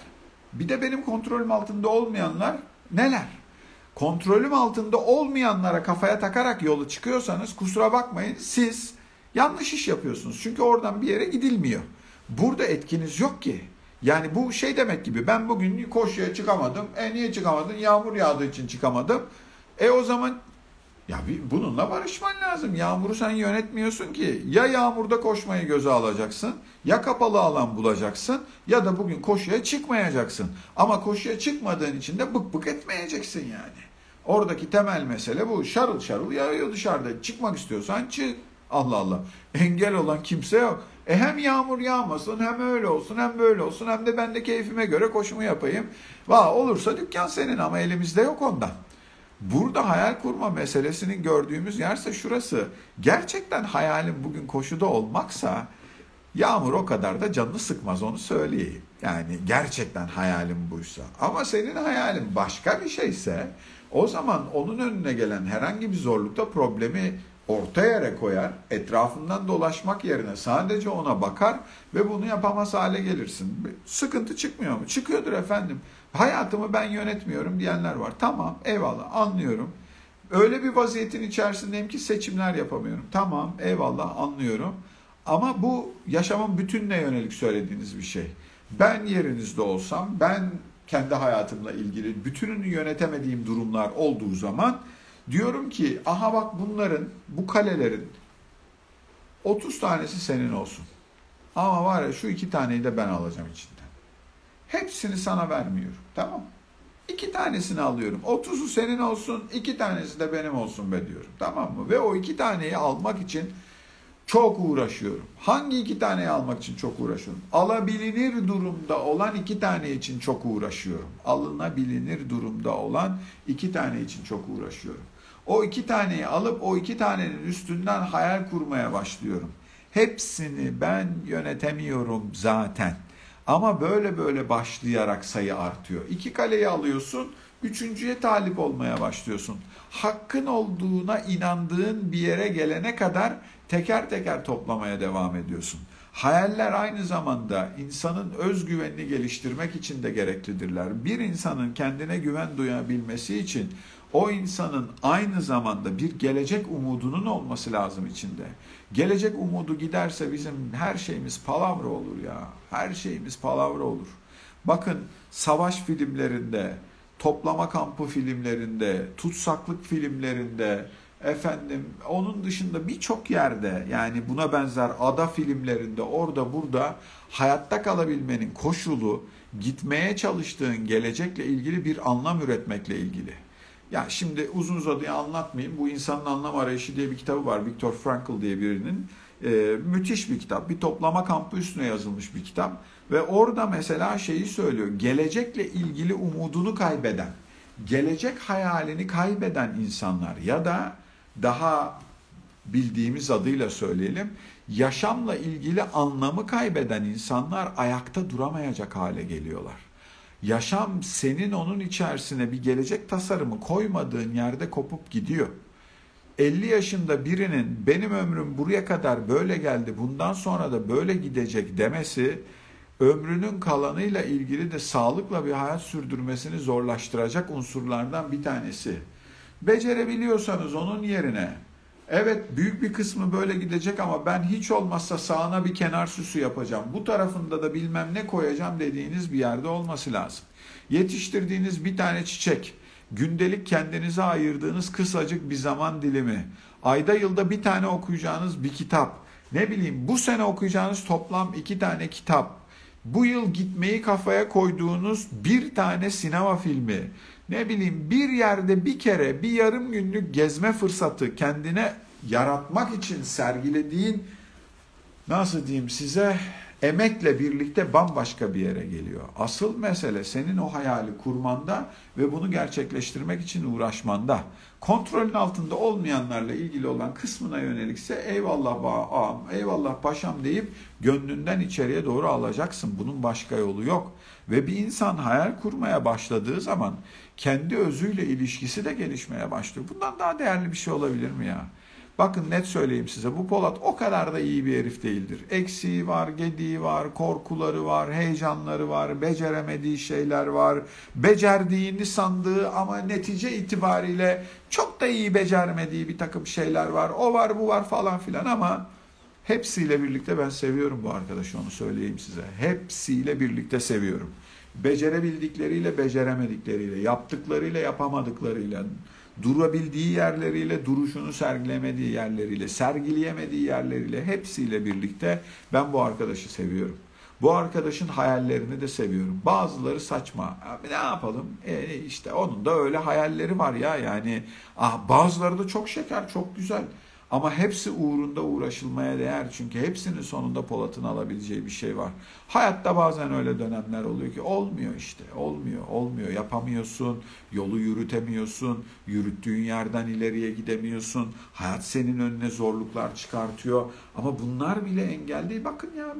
Bir de benim kontrolüm altında olmayanlar neler? kontrolüm altında olmayanlara kafaya takarak yolu çıkıyorsanız kusura bakmayın siz yanlış iş yapıyorsunuz. Çünkü oradan bir yere gidilmiyor. Burada etkiniz yok ki. Yani bu şey demek gibi ben bugün koşuya çıkamadım. E niye çıkamadın? Yağmur yağdığı için çıkamadım. E o zaman ya bir bununla barışman lazım. Yağmuru sen yönetmiyorsun ki. Ya yağmurda koşmayı göze alacaksın, ya kapalı alan bulacaksın ya da bugün koşuya çıkmayacaksın. Ama koşuya çıkmadığın için de bık bık etmeyeceksin yani. Oradaki temel mesele bu. Şarıl şarıl yağıyor dışarıda. Çıkmak istiyorsan çık. Allah Allah. Engel olan kimse yok. E hem yağmur yağmasın hem öyle olsun hem böyle olsun hem de ben de keyfime göre koşumu yapayım. Va olursa dükkan senin ama elimizde yok ondan. Burada hayal kurma meselesini gördüğümüz yerse şurası. Gerçekten hayalim bugün koşuda olmaksa yağmur o kadar da canını sıkmaz onu söyleyeyim. Yani gerçekten hayalim buysa. Ama senin hayalin başka bir şeyse o zaman onun önüne gelen herhangi bir zorlukta problemi orta yere koyar, etrafından dolaşmak yerine sadece ona bakar ve bunu yapamaz hale gelirsin. Sıkıntı çıkmıyor mu? Çıkıyordur efendim. Hayatımı ben yönetmiyorum diyenler var. Tamam, eyvallah, anlıyorum. Öyle bir vaziyetin içerisindeyim ki seçimler yapamıyorum. Tamam, eyvallah, anlıyorum. Ama bu yaşamın bütününe yönelik söylediğiniz bir şey. Ben yerinizde olsam, ben kendi hayatımla ilgili bütününü yönetemediğim durumlar olduğu zaman diyorum ki aha bak bunların bu kalelerin 30 tanesi senin olsun. Ama var ya şu iki taneyi de ben alacağım içinden. Hepsini sana vermiyorum. Tamam İki tanesini alıyorum. Otuzu senin olsun, iki tanesi de benim olsun be diyorum. Tamam mı? Ve o iki taneyi almak için çok uğraşıyorum. Hangi iki taneyi almak için çok uğraşıyorum? Alabilir durumda olan iki tane için çok uğraşıyorum. Alınabilir durumda olan iki tane için çok uğraşıyorum. O iki taneyi alıp o iki tanenin üstünden hayal kurmaya başlıyorum. Hepsini ben yönetemiyorum zaten. Ama böyle böyle başlayarak sayı artıyor. İki kaleyi alıyorsun, üçüncüye talip olmaya başlıyorsun. Hakkın olduğuna inandığın bir yere gelene kadar teker teker toplamaya devam ediyorsun. Hayaller aynı zamanda insanın özgüvenini geliştirmek için de gereklidirler. Bir insanın kendine güven duyabilmesi için o insanın aynı zamanda bir gelecek umudunun olması lazım içinde. Gelecek umudu giderse bizim her şeyimiz palavra olur ya. Her şeyimiz palavra olur. Bakın savaş filmlerinde, toplama kampı filmlerinde, tutsaklık filmlerinde, efendim onun dışında birçok yerde yani buna benzer ada filmlerinde orada burada hayatta kalabilmenin koşulu gitmeye çalıştığın gelecekle ilgili bir anlam üretmekle ilgili. Ya şimdi uzun uzadıya anlatmayayım. Bu insanın anlam arayışı diye bir kitabı var. Viktor Frankl diye birinin. Ee, müthiş bir kitap. Bir toplama kampı üstüne yazılmış bir kitap. Ve orada mesela şeyi söylüyor. Gelecekle ilgili umudunu kaybeden, gelecek hayalini kaybeden insanlar ya da daha bildiğimiz adıyla söyleyelim, yaşamla ilgili anlamı kaybeden insanlar ayakta duramayacak hale geliyorlar. Yaşam senin onun içerisine bir gelecek tasarımı koymadığın yerde kopup gidiyor. 50 yaşında birinin benim ömrüm buraya kadar böyle geldi, bundan sonra da böyle gidecek demesi ömrünün kalanıyla ilgili de sağlıkla bir hayat sürdürmesini zorlaştıracak unsurlardan bir tanesi. Becerebiliyorsanız onun yerine Evet büyük bir kısmı böyle gidecek ama ben hiç olmazsa sağına bir kenar süsü yapacağım. Bu tarafında da bilmem ne koyacağım dediğiniz bir yerde olması lazım. Yetiştirdiğiniz bir tane çiçek, gündelik kendinize ayırdığınız kısacık bir zaman dilimi, ayda yılda bir tane okuyacağınız bir kitap, ne bileyim bu sene okuyacağınız toplam iki tane kitap, bu yıl gitmeyi kafaya koyduğunuz bir tane sinema filmi, ne bileyim bir yerde bir kere bir yarım günlük gezme fırsatı kendine yaratmak için sergilediğin nasıl diyeyim size emekle birlikte bambaşka bir yere geliyor. Asıl mesele senin o hayali kurmanda ve bunu gerçekleştirmek için uğraşmanda. Kontrolün altında olmayanlarla ilgili olan kısmına yönelikse eyvallah ağam, eyvallah paşam deyip gönlünden içeriye doğru alacaksın. Bunun başka yolu yok. Ve bir insan hayal kurmaya başladığı zaman kendi özüyle ilişkisi de gelişmeye başlıyor. Bundan daha değerli bir şey olabilir mi ya? Bakın net söyleyeyim size bu Polat o kadar da iyi bir herif değildir. Eksiği var, gediği var, korkuları var, heyecanları var, beceremediği şeyler var. Becerdiğini sandığı ama netice itibariyle çok da iyi becermediği bir takım şeyler var. O var bu var falan filan ama hepsiyle birlikte ben seviyorum bu arkadaşı onu söyleyeyim size. Hepsiyle birlikte seviyorum. Becerebildikleriyle, beceremedikleriyle, yaptıklarıyla, yapamadıklarıyla, durabildiği yerleriyle, duruşunu sergilemediği yerleriyle, sergileyemediği yerleriyle hepsiyle birlikte ben bu arkadaşı seviyorum. Bu arkadaşın hayallerini de seviyorum. Bazıları saçma. Abi ne yapalım? E işte onun da öyle hayalleri var ya yani. Ah bazıları da çok şeker, çok güzel. Ama hepsi uğrunda uğraşılmaya değer. Çünkü hepsinin sonunda Polat'ın alabileceği bir şey var. Hayatta bazen öyle dönemler oluyor ki olmuyor işte. Olmuyor, olmuyor. Yapamıyorsun, yolu yürütemiyorsun, yürüttüğün yerden ileriye gidemiyorsun. Hayat senin önüne zorluklar çıkartıyor. Ama bunlar bile engel değil. Bakın ya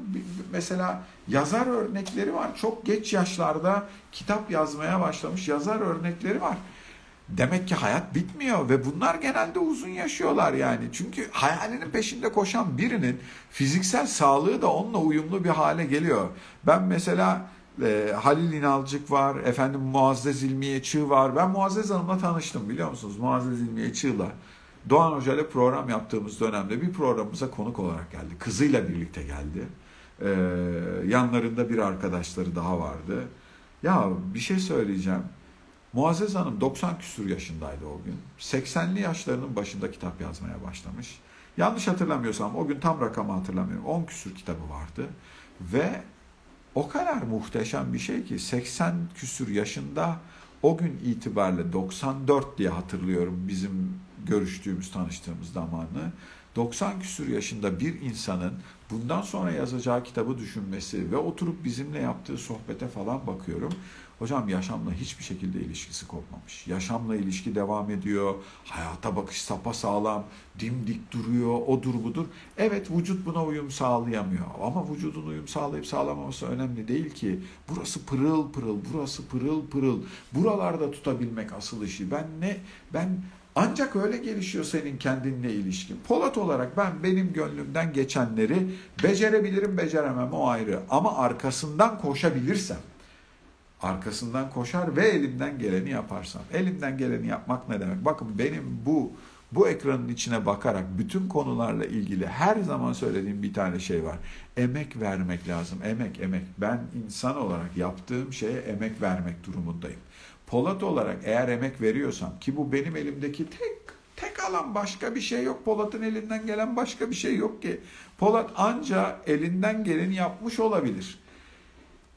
mesela yazar örnekleri var. Çok geç yaşlarda kitap yazmaya başlamış yazar örnekleri var. Demek ki hayat bitmiyor ve bunlar genelde uzun yaşıyorlar yani. Çünkü hayalinin peşinde koşan birinin fiziksel sağlığı da onunla uyumlu bir hale geliyor. Ben mesela e, Halil İnalcık var, efendim Muazzez İlmiye Çığ var. Ben Muazzez Hanım'la tanıştım biliyor musunuz? Muazzez İlmiye Çığ'la. Doğan Hoca ile program yaptığımız dönemde bir programımıza konuk olarak geldi. Kızıyla birlikte geldi. Ee, yanlarında bir arkadaşları daha vardı. Ya bir şey söyleyeceğim. Muazzez Hanım 90 küsur yaşındaydı o gün. 80'li yaşlarının başında kitap yazmaya başlamış. Yanlış hatırlamıyorsam o gün tam rakamı hatırlamıyorum. 10 küsur kitabı vardı. Ve o kadar muhteşem bir şey ki 80 küsür yaşında o gün itibariyle 94 diye hatırlıyorum bizim görüştüğümüz, tanıştığımız zamanı. 90 küsur yaşında bir insanın bundan sonra yazacağı kitabı düşünmesi ve oturup bizimle yaptığı sohbete falan bakıyorum. Hocam yaşamla hiçbir şekilde ilişkisi kopmamış. Yaşamla ilişki devam ediyor. Hayata bakış sapa sağlam, dimdik duruyor, odur budur. Evet vücut buna uyum sağlayamıyor. Ama vücudun uyum sağlayıp sağlamaması önemli değil ki. Burası pırıl pırıl, burası pırıl pırıl. Buralarda tutabilmek asıl işi. Ben ne ben ancak öyle gelişiyor senin kendinle ilişkin. Polat olarak ben benim gönlümden geçenleri becerebilirim, beceremem o ayrı. Ama arkasından koşabilirsem, arkasından koşar ve elimden geleni yaparsam. Elimden geleni yapmak ne demek? Bakın benim bu bu ekranın içine bakarak bütün konularla ilgili her zaman söylediğim bir tane şey var. Emek vermek lazım. Emek, emek. Ben insan olarak yaptığım şeye emek vermek durumundayım. Polat olarak eğer emek veriyorsam ki bu benim elimdeki tek tek alan başka bir şey yok. Polat'ın elinden gelen başka bir şey yok ki. Polat anca elinden geleni yapmış olabilir.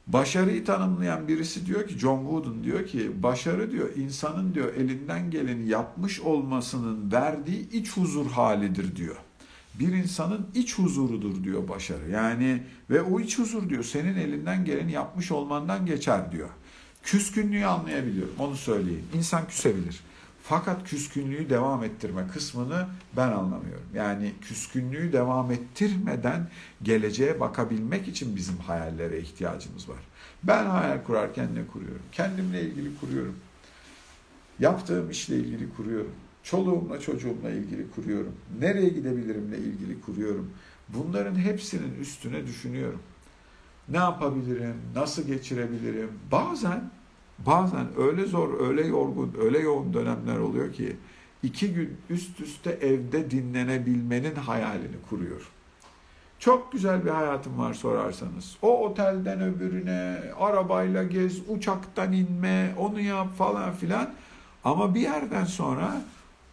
Başarıyı tanımlayan birisi diyor ki John Wooden diyor ki başarı diyor insanın diyor elinden geleni yapmış olmasının verdiği iç huzur halidir diyor. Bir insanın iç huzurudur diyor başarı. Yani ve o iç huzur diyor senin elinden geleni yapmış olmandan geçer diyor. Küskünlüğü anlayabiliyorum. Onu söyleyeyim. İnsan küsebilir. Fakat küskünlüğü devam ettirme kısmını ben anlamıyorum. Yani küskünlüğü devam ettirmeden geleceğe bakabilmek için bizim hayallere ihtiyacımız var. Ben hayal kurarken ne kuruyorum? Kendimle ilgili kuruyorum. Yaptığım işle ilgili kuruyorum. Çoluğumla çocuğumla ilgili kuruyorum. Nereye gidebilirimle ilgili kuruyorum. Bunların hepsinin üstüne düşünüyorum. Ne yapabilirim? Nasıl geçirebilirim? Bazen bazen öyle zor, öyle yorgun, öyle yoğun dönemler oluyor ki iki gün üst üste evde dinlenebilmenin hayalini kuruyor. Çok güzel bir hayatım var sorarsanız. O otelden öbürüne, arabayla gez, uçaktan inme, onu yap falan filan. Ama bir yerden sonra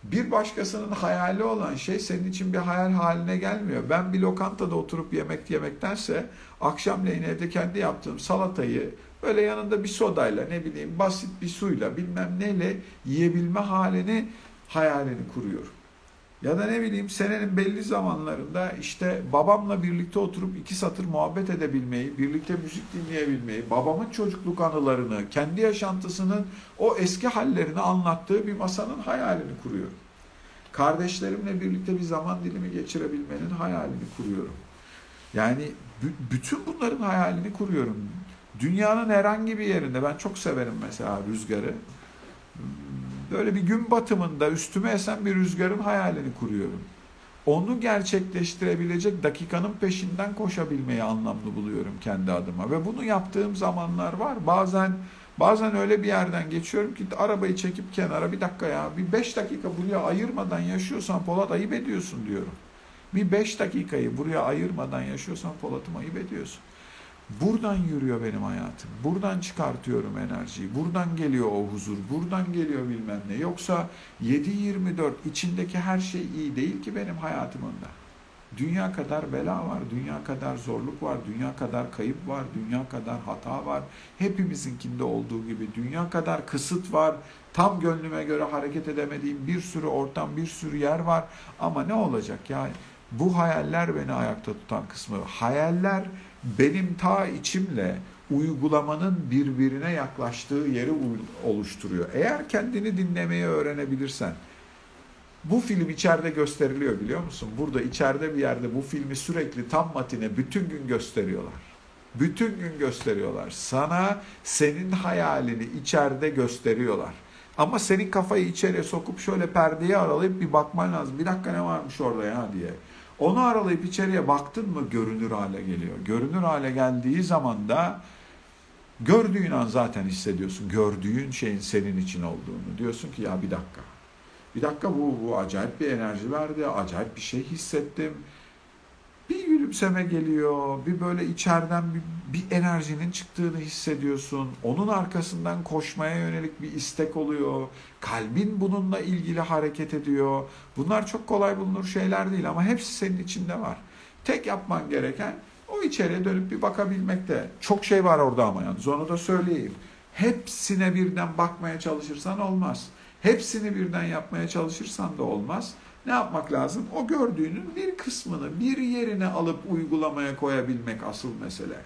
bir başkasının hayali olan şey senin için bir hayal haline gelmiyor. Ben bir lokantada oturup yemek yemektense akşamleyin evde kendi yaptığım salatayı böyle yanında bir sodayla ne bileyim basit bir suyla bilmem neyle yiyebilme halini hayalini kuruyorum. Ya da ne bileyim senenin belli zamanlarında işte babamla birlikte oturup iki satır muhabbet edebilmeyi, birlikte müzik dinleyebilmeyi, babamın çocukluk anılarını, kendi yaşantısının o eski hallerini anlattığı bir masanın hayalini kuruyorum. Kardeşlerimle birlikte bir zaman dilimi geçirebilmenin hayalini kuruyorum. Yani bütün bunların hayalini kuruyorum. Dünyanın herhangi bir yerinde ben çok severim mesela rüzgarı böyle bir gün batımında üstüme esen bir rüzgarın hayalini kuruyorum. Onu gerçekleştirebilecek dakikanın peşinden koşabilmeyi anlamlı buluyorum kendi adıma ve bunu yaptığım zamanlar var. Bazen bazen öyle bir yerden geçiyorum ki arabayı çekip kenara bir dakika ya bir beş dakika buraya ayırmadan yaşıyorsan Polat ayıp ediyorsun diyorum. Bir beş dakikayı buraya ayırmadan yaşıyorsan Polat'ım ayıp ediyorsun. Buradan yürüyor benim hayatım. Buradan çıkartıyorum enerjiyi. Buradan geliyor o huzur. Buradan geliyor bilmem ne. Yoksa 7-24 içindeki her şey iyi değil ki benim hayatımında. Dünya kadar bela var, dünya kadar zorluk var, dünya kadar kayıp var, dünya kadar hata var. Hepimizinkinde olduğu gibi dünya kadar kısıt var. Tam gönlüme göre hareket edemediğim bir sürü ortam, bir sürü yer var. Ama ne olacak ya? Bu hayaller beni ayakta tutan kısmı. Hayaller benim ta içimle uygulamanın birbirine yaklaştığı yeri oluşturuyor. Eğer kendini dinlemeyi öğrenebilirsen, bu film içeride gösteriliyor biliyor musun? Burada içeride bir yerde bu filmi sürekli tam matine bütün gün gösteriyorlar. Bütün gün gösteriyorlar. Sana senin hayalini içeride gösteriyorlar. Ama senin kafayı içeriye sokup şöyle perdeyi aralayıp bir bakman lazım. Bir dakika ne varmış orada ya diye. Onu aralayıp içeriye baktın mı görünür hale geliyor. Görünür hale geldiği zaman da gördüğün an zaten hissediyorsun. Gördüğün şeyin senin için olduğunu. Diyorsun ki ya bir dakika. Bir dakika bu, bu acayip bir enerji verdi. Acayip bir şey hissettim bir gülümseme geliyor, bir böyle içeriden bir, bir enerjinin çıktığını hissediyorsun. Onun arkasından koşmaya yönelik bir istek oluyor. Kalbin bununla ilgili hareket ediyor. Bunlar çok kolay bulunur şeyler değil ama hepsi senin içinde var. Tek yapman gereken o içeriye dönüp bir bakabilmekte. Çok şey var orada ama yalnız onu da söyleyeyim. Hepsine birden bakmaya çalışırsan olmaz. Hepsini birden yapmaya çalışırsan da olmaz. Ne yapmak lazım? O gördüğünün bir kısmını bir yerine alıp uygulamaya koyabilmek asıl mesele.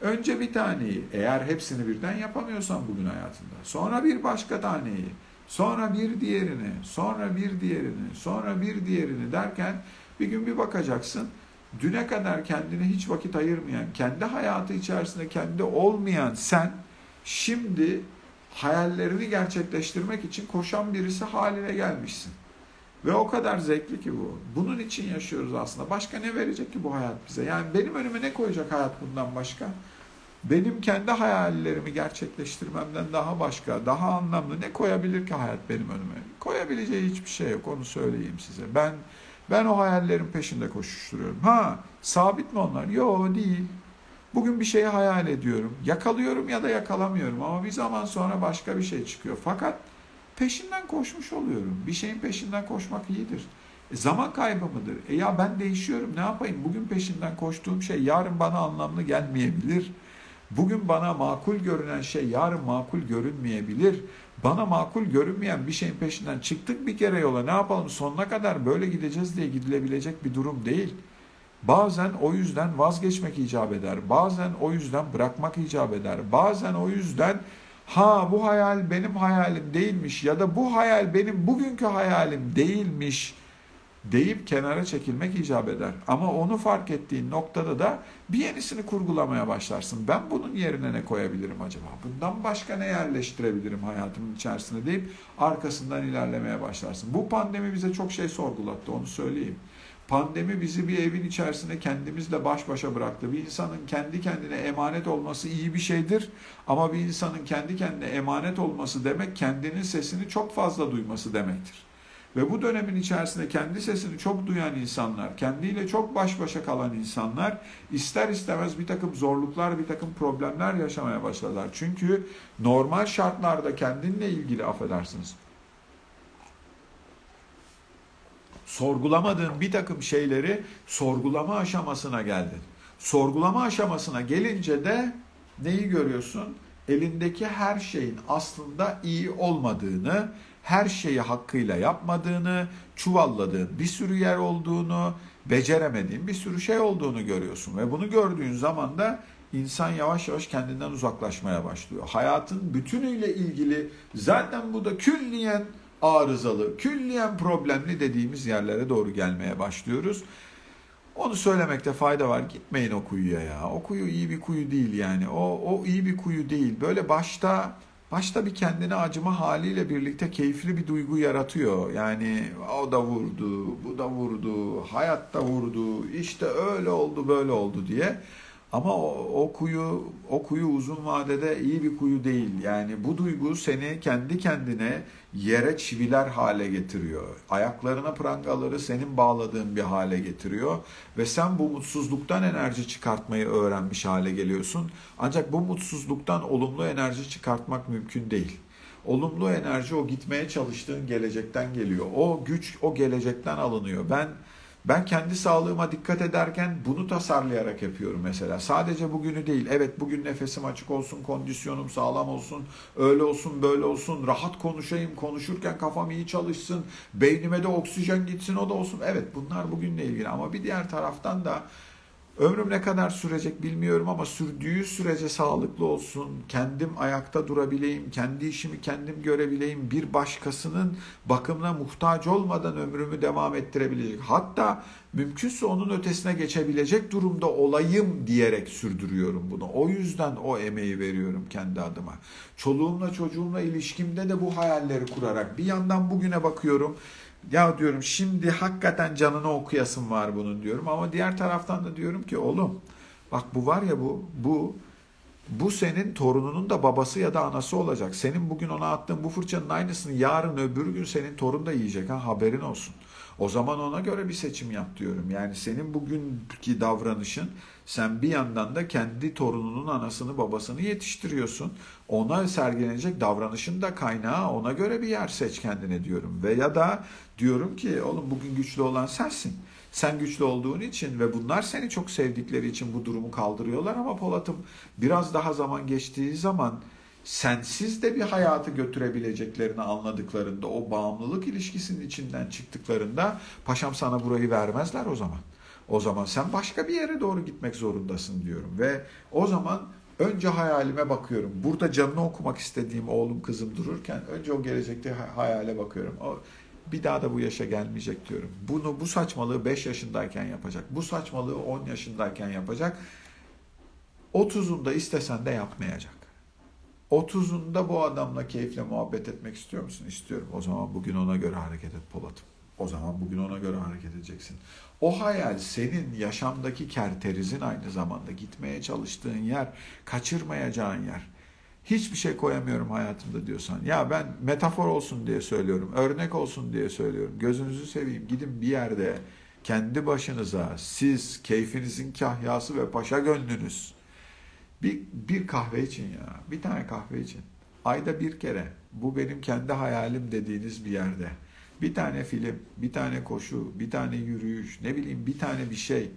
Önce bir taneyi, eğer hepsini birden yapamıyorsan bugün hayatında, sonra bir başka taneyi, sonra bir diğerini, sonra bir diğerini, sonra bir diğerini derken bir gün bir bakacaksın, düne kadar kendine hiç vakit ayırmayan, kendi hayatı içerisinde kendi olmayan sen, şimdi hayallerini gerçekleştirmek için koşan birisi haline gelmişsin. Ve o kadar zevkli ki bu. Bunun için yaşıyoruz aslında. Başka ne verecek ki bu hayat bize? Yani benim önüme ne koyacak hayat bundan başka? Benim kendi hayallerimi gerçekleştirmemden daha başka, daha anlamlı ne koyabilir ki hayat benim önüme? Koyabileceği hiçbir şey yok, onu söyleyeyim size. Ben ben o hayallerin peşinde koşuşturuyorum. Ha, sabit mi onlar? Yok değil. Bugün bir şeyi hayal ediyorum. Yakalıyorum ya da yakalamıyorum ama bir zaman sonra başka bir şey çıkıyor. Fakat peşinden koşmuş oluyorum. Bir şeyin peşinden koşmak iyidir. E, zaman kaybı mıdır? E ya ben değişiyorum ne yapayım? Bugün peşinden koştuğum şey yarın bana anlamlı gelmeyebilir. Bugün bana makul görünen şey yarın makul görünmeyebilir. Bana makul görünmeyen bir şeyin peşinden çıktık bir kere yola ne yapalım sonuna kadar böyle gideceğiz diye gidilebilecek bir durum değil. Bazen o yüzden vazgeçmek icap eder. Bazen o yüzden bırakmak icap eder. Bazen o yüzden ha bu hayal benim hayalim değilmiş ya da bu hayal benim bugünkü hayalim değilmiş deyip kenara çekilmek icap eder. Ama onu fark ettiğin noktada da bir yenisini kurgulamaya başlarsın. Ben bunun yerine ne koyabilirim acaba? Bundan başka ne yerleştirebilirim hayatımın içerisinde deyip arkasından ilerlemeye başlarsın. Bu pandemi bize çok şey sorgulattı onu söyleyeyim. Pandemi bizi bir evin içerisinde kendimizle baş başa bıraktı. Bir insanın kendi kendine emanet olması iyi bir şeydir. Ama bir insanın kendi kendine emanet olması demek kendinin sesini çok fazla duyması demektir. Ve bu dönemin içerisinde kendi sesini çok duyan insanlar, kendiyle çok baş başa kalan insanlar ister istemez bir takım zorluklar, bir takım problemler yaşamaya başladılar. Çünkü normal şartlarda kendinle ilgili affedersiniz. Sorgulamadığın bir takım şeyleri sorgulama aşamasına geldin. Sorgulama aşamasına gelince de neyi görüyorsun? Elindeki her şeyin aslında iyi olmadığını, her şeyi hakkıyla yapmadığını, çuvalladığın bir sürü yer olduğunu, beceremediğin bir sürü şey olduğunu görüyorsun. Ve bunu gördüğün zaman da insan yavaş yavaş kendinden uzaklaşmaya başlıyor. Hayatın bütünüyle ilgili zaten bu da külliyen arızalı, külliyen problemli dediğimiz yerlere doğru gelmeye başlıyoruz. Onu söylemekte fayda var. Gitmeyin o kuyuya ya. O kuyu iyi bir kuyu değil yani. O, o iyi bir kuyu değil. Böyle başta başta bir kendine acıma haliyle birlikte keyifli bir duygu yaratıyor. Yani o da vurdu, bu da vurdu, hayat da vurdu, işte öyle oldu, böyle oldu diye. Ama o, o kuyu o kuyu uzun vadede iyi bir kuyu değil. Yani bu duygu seni kendi kendine yere çiviler hale getiriyor. Ayaklarına prangaları senin bağladığın bir hale getiriyor ve sen bu mutsuzluktan enerji çıkartmayı öğrenmiş hale geliyorsun. Ancak bu mutsuzluktan olumlu enerji çıkartmak mümkün değil. Olumlu enerji o gitmeye çalıştığın gelecekten geliyor. O güç o gelecekten alınıyor. Ben ben kendi sağlığıma dikkat ederken bunu tasarlayarak yapıyorum mesela. Sadece bugünü değil. Evet bugün nefesim açık olsun, kondisyonum sağlam olsun, öyle olsun, böyle olsun, rahat konuşayım, konuşurken kafam iyi çalışsın, beynime de oksijen gitsin o da olsun. Evet bunlar bugünle ilgili ama bir diğer taraftan da Ömrüm ne kadar sürecek bilmiyorum ama sürdüğü sürece sağlıklı olsun. Kendim ayakta durabileyim, kendi işimi kendim görebileyim. Bir başkasının bakımına muhtaç olmadan ömrümü devam ettirebilecek. Hatta mümkünse onun ötesine geçebilecek durumda olayım diyerek sürdürüyorum bunu. O yüzden o emeği veriyorum kendi adıma. Çoluğumla çocuğumla ilişkimde de bu hayalleri kurarak bir yandan bugüne bakıyorum. Ya diyorum şimdi hakikaten canını okuyasın var bunun diyorum ama diğer taraftan da diyorum ki oğlum bak bu var ya bu bu bu senin torununun da babası ya da anası olacak. Senin bugün ona attığın bu fırçanın aynısını yarın öbür gün senin torun da yiyecek ha haberin olsun. O zaman ona göre bir seçim yap diyorum. Yani senin bugünkü davranışın sen bir yandan da kendi torununun anasını babasını yetiştiriyorsun. Ona sergilenecek davranışın da kaynağı ona göre bir yer seç kendine diyorum. Ve ya da diyorum ki oğlum bugün güçlü olan sensin. Sen güçlü olduğun için ve bunlar seni çok sevdikleri için bu durumu kaldırıyorlar ama Polat'ım biraz daha zaman geçtiği zaman sensiz de bir hayatı götürebileceklerini anladıklarında, o bağımlılık ilişkisinin içinden çıktıklarında paşam sana burayı vermezler o zaman. O zaman sen başka bir yere doğru gitmek zorundasın diyorum ve o zaman önce hayalime bakıyorum. Burada canını okumak istediğim oğlum kızım dururken önce o gelecekte hayale bakıyorum. O, bir daha da bu yaşa gelmeyecek diyorum. Bunu bu saçmalığı 5 yaşındayken yapacak. Bu saçmalığı 10 yaşındayken yapacak. 30'unda istesen de yapmayacak. 30'unda bu adamla keyifle muhabbet etmek istiyor musun? İstiyorum. O zaman bugün ona göre hareket et Polat'ım. O zaman bugün ona göre hareket edeceksin. O hayal senin yaşamdaki kerterizin aynı zamanda gitmeye çalıştığın yer, kaçırmayacağın yer. Hiçbir şey koyamıyorum hayatımda diyorsan. Ya ben metafor olsun diye söylüyorum, örnek olsun diye söylüyorum. Gözünüzü seveyim gidin bir yerde kendi başınıza siz keyfinizin kahyası ve paşa gönlünüz bir, bir kahve için ya. Bir tane kahve için. Ayda bir kere. Bu benim kendi hayalim dediğiniz bir yerde. Bir tane film, bir tane koşu, bir tane yürüyüş, ne bileyim bir tane bir şey.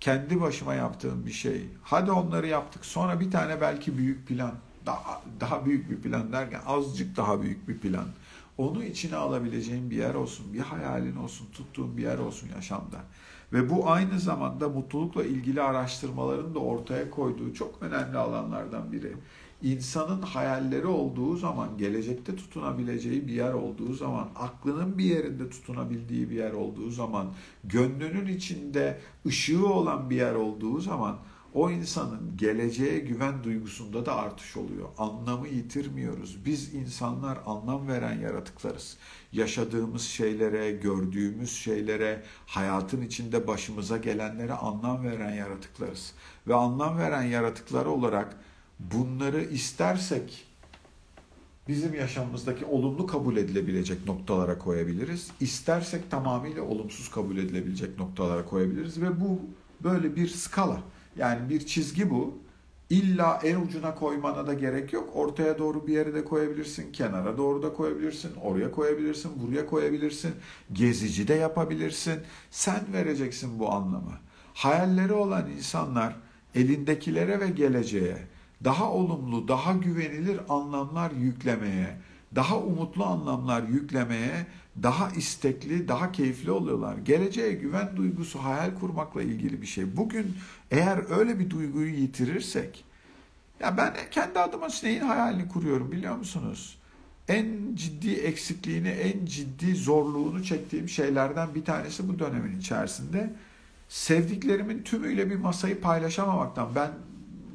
Kendi başıma yaptığım bir şey. Hadi onları yaptık. Sonra bir tane belki büyük plan. Daha, daha büyük bir plan derken azıcık daha büyük bir plan. Onu içine alabileceğin bir yer olsun. Bir hayalin olsun. Tuttuğun bir yer olsun yaşamda. Ve bu aynı zamanda mutlulukla ilgili araştırmaların da ortaya koyduğu çok önemli alanlardan biri. İnsanın hayalleri olduğu zaman, gelecekte tutunabileceği bir yer olduğu zaman, aklının bir yerinde tutunabildiği bir yer olduğu zaman, gönlünün içinde ışığı olan bir yer olduğu zaman o insanın geleceğe güven duygusunda da artış oluyor. Anlamı yitirmiyoruz. Biz insanlar anlam veren yaratıklarız. Yaşadığımız şeylere, gördüğümüz şeylere, hayatın içinde başımıza gelenlere anlam veren yaratıklarız. Ve anlam veren yaratıklar olarak bunları istersek bizim yaşamımızdaki olumlu kabul edilebilecek noktalara koyabiliriz. İstersek tamamıyla olumsuz kabul edilebilecek noktalara koyabiliriz ve bu böyle bir skala. Yani bir çizgi bu. İlla en ucuna koymana da gerek yok. Ortaya doğru bir yere de koyabilirsin. Kenara doğru da koyabilirsin. Oraya koyabilirsin. Buraya koyabilirsin. Gezici de yapabilirsin. Sen vereceksin bu anlamı. Hayalleri olan insanlar elindekilere ve geleceğe daha olumlu, daha güvenilir anlamlar yüklemeye, daha umutlu anlamlar yüklemeye daha istekli, daha keyifli oluyorlar. Geleceğe güven duygusu hayal kurmakla ilgili bir şey. Bugün eğer öyle bir duyguyu yitirirsek, ya ben kendi adıma neyin hayalini kuruyorum biliyor musunuz? En ciddi eksikliğini, en ciddi zorluğunu çektiğim şeylerden bir tanesi bu dönemin içerisinde. Sevdiklerimin tümüyle bir masayı paylaşamamaktan. Ben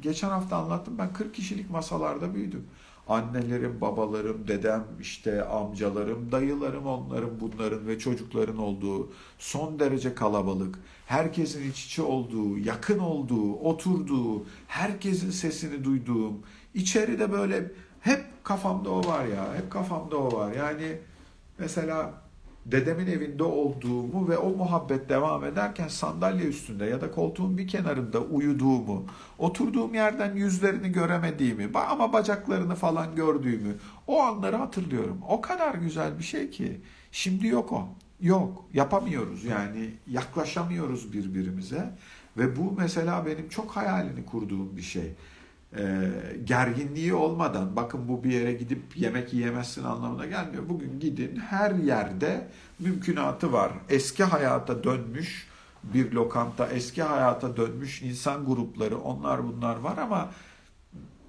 geçen hafta anlattım ben 40 kişilik masalarda büyüdüm. Annelerim, babalarım, dedem, işte amcalarım, dayılarım onların bunların ve çocukların olduğu son derece kalabalık, herkesin iç içe olduğu, yakın olduğu, oturduğu, herkesin sesini duyduğum, içeride böyle hep kafamda o var ya, hep kafamda o var. Yani mesela dedemin evinde olduğumu ve o muhabbet devam ederken sandalye üstünde ya da koltuğun bir kenarında uyuduğumu, oturduğum yerden yüzlerini göremediğimi ama bacaklarını falan gördüğümü o anları hatırlıyorum. O kadar güzel bir şey ki şimdi yok o. Yok, yapamıyoruz yani yaklaşamıyoruz birbirimize ve bu mesela benim çok hayalini kurduğum bir şey e, gerginliği olmadan bakın bu bir yere gidip yemek yiyemezsin anlamına gelmiyor. Bugün gidin her yerde mümkünatı var. Eski hayata dönmüş bir lokanta, eski hayata dönmüş insan grupları onlar bunlar var ama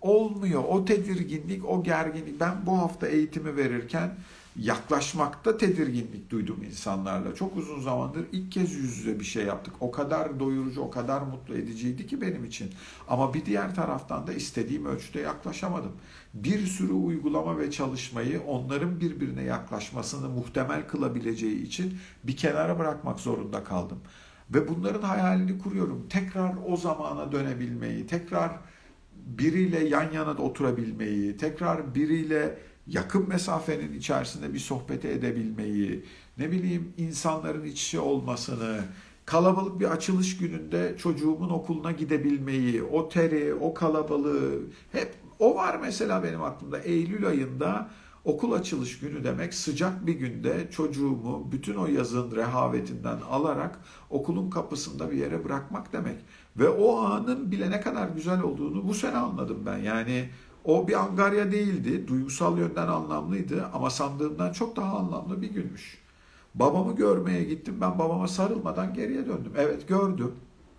olmuyor. O tedirginlik, o gerginlik. Ben bu hafta eğitimi verirken yaklaşmakta tedirginlik duydum insanlarla. Çok uzun zamandır ilk kez yüz yüze bir şey yaptık. O kadar doyurucu, o kadar mutlu ediciydi ki benim için. Ama bir diğer taraftan da istediğim ölçüde yaklaşamadım. Bir sürü uygulama ve çalışmayı onların birbirine yaklaşmasını muhtemel kılabileceği için bir kenara bırakmak zorunda kaldım. Ve bunların hayalini kuruyorum. Tekrar o zamana dönebilmeyi, tekrar biriyle yan yana oturabilmeyi, tekrar biriyle yakın mesafenin içerisinde bir sohbete edebilmeyi, ne bileyim insanların iç içe olmasını, kalabalık bir açılış gününde çocuğumun okuluna gidebilmeyi, o teri, o kalabalığı hep o var mesela benim aklımda. Eylül ayında Okul açılış günü demek sıcak bir günde çocuğumu bütün o yazın rehavetinden alarak okulun kapısında bir yere bırakmak demek. Ve o anın bile ne kadar güzel olduğunu bu sene anladım ben. Yani o bir angarya değildi, duygusal yönden anlamlıydı ama sandığımdan çok daha anlamlı bir günmüş. Babamı görmeye gittim, ben babama sarılmadan geriye döndüm. Evet gördüm,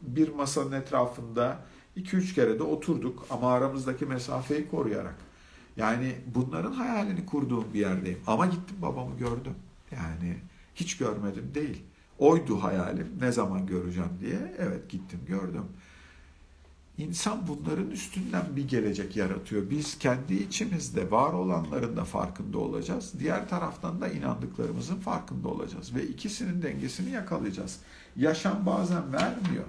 bir masanın etrafında 2-3 kere de oturduk ama aramızdaki mesafeyi koruyarak. Yani bunların hayalini kurduğum bir yerdeyim. Ama gittim babamı gördüm. Yani hiç görmedim değil. Oydu hayalim ne zaman göreceğim diye. Evet gittim gördüm. İnsan bunların üstünden bir gelecek yaratıyor. Biz kendi içimizde var olanların da farkında olacağız. Diğer taraftan da inandıklarımızın farkında olacağız. Ve ikisinin dengesini yakalayacağız. Yaşam bazen vermiyor.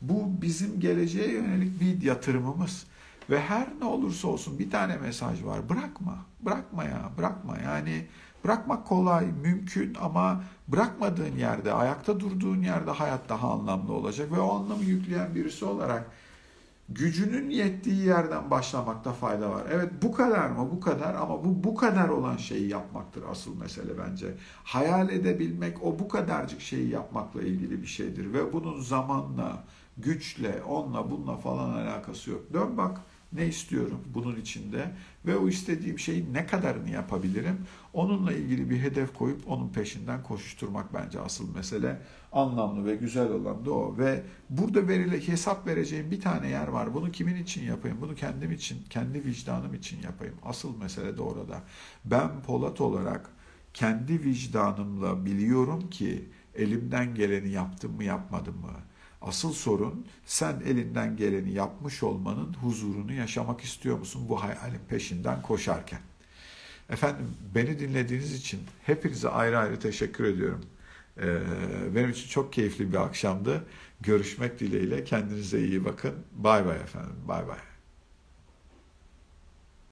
Bu bizim geleceğe yönelik bir yatırımımız. Ve her ne olursa olsun bir tane mesaj var. Bırakma. Bırakma ya. Bırakma. Yani bırakmak kolay, mümkün ama bırakmadığın yerde, ayakta durduğun yerde hayat daha anlamlı olacak. Ve o anlamı yükleyen birisi olarak gücünün yettiği yerden başlamakta fayda var. Evet bu kadar mı? Bu kadar ama bu bu kadar olan şeyi yapmaktır asıl mesele bence. Hayal edebilmek o bu kadarcık şeyi yapmakla ilgili bir şeydir ve bunun zamanla, güçle, onunla bununla falan alakası yok. Dön bak ne istiyorum bunun içinde ve o istediğim şeyin ne kadarını yapabilirim? Onunla ilgili bir hedef koyup onun peşinden koşuşturmak bence asıl mesele. Anlamlı ve güzel olan da o. Ve burada verile hesap vereceğim bir tane yer var. Bunu kimin için yapayım? Bunu kendim için, kendi vicdanım için yapayım. Asıl mesele de orada. Ben Polat olarak kendi vicdanımla biliyorum ki elimden geleni yaptım mı yapmadım mı? Asıl sorun sen elinden geleni yapmış olmanın huzurunu yaşamak istiyor musun bu hayalin peşinden koşarken? Efendim beni dinlediğiniz için hepinize ayrı ayrı teşekkür ediyorum. Ee, benim için çok keyifli bir akşamdı. Görüşmek dileğiyle kendinize iyi bakın. Bay bay efendim. Bay bay.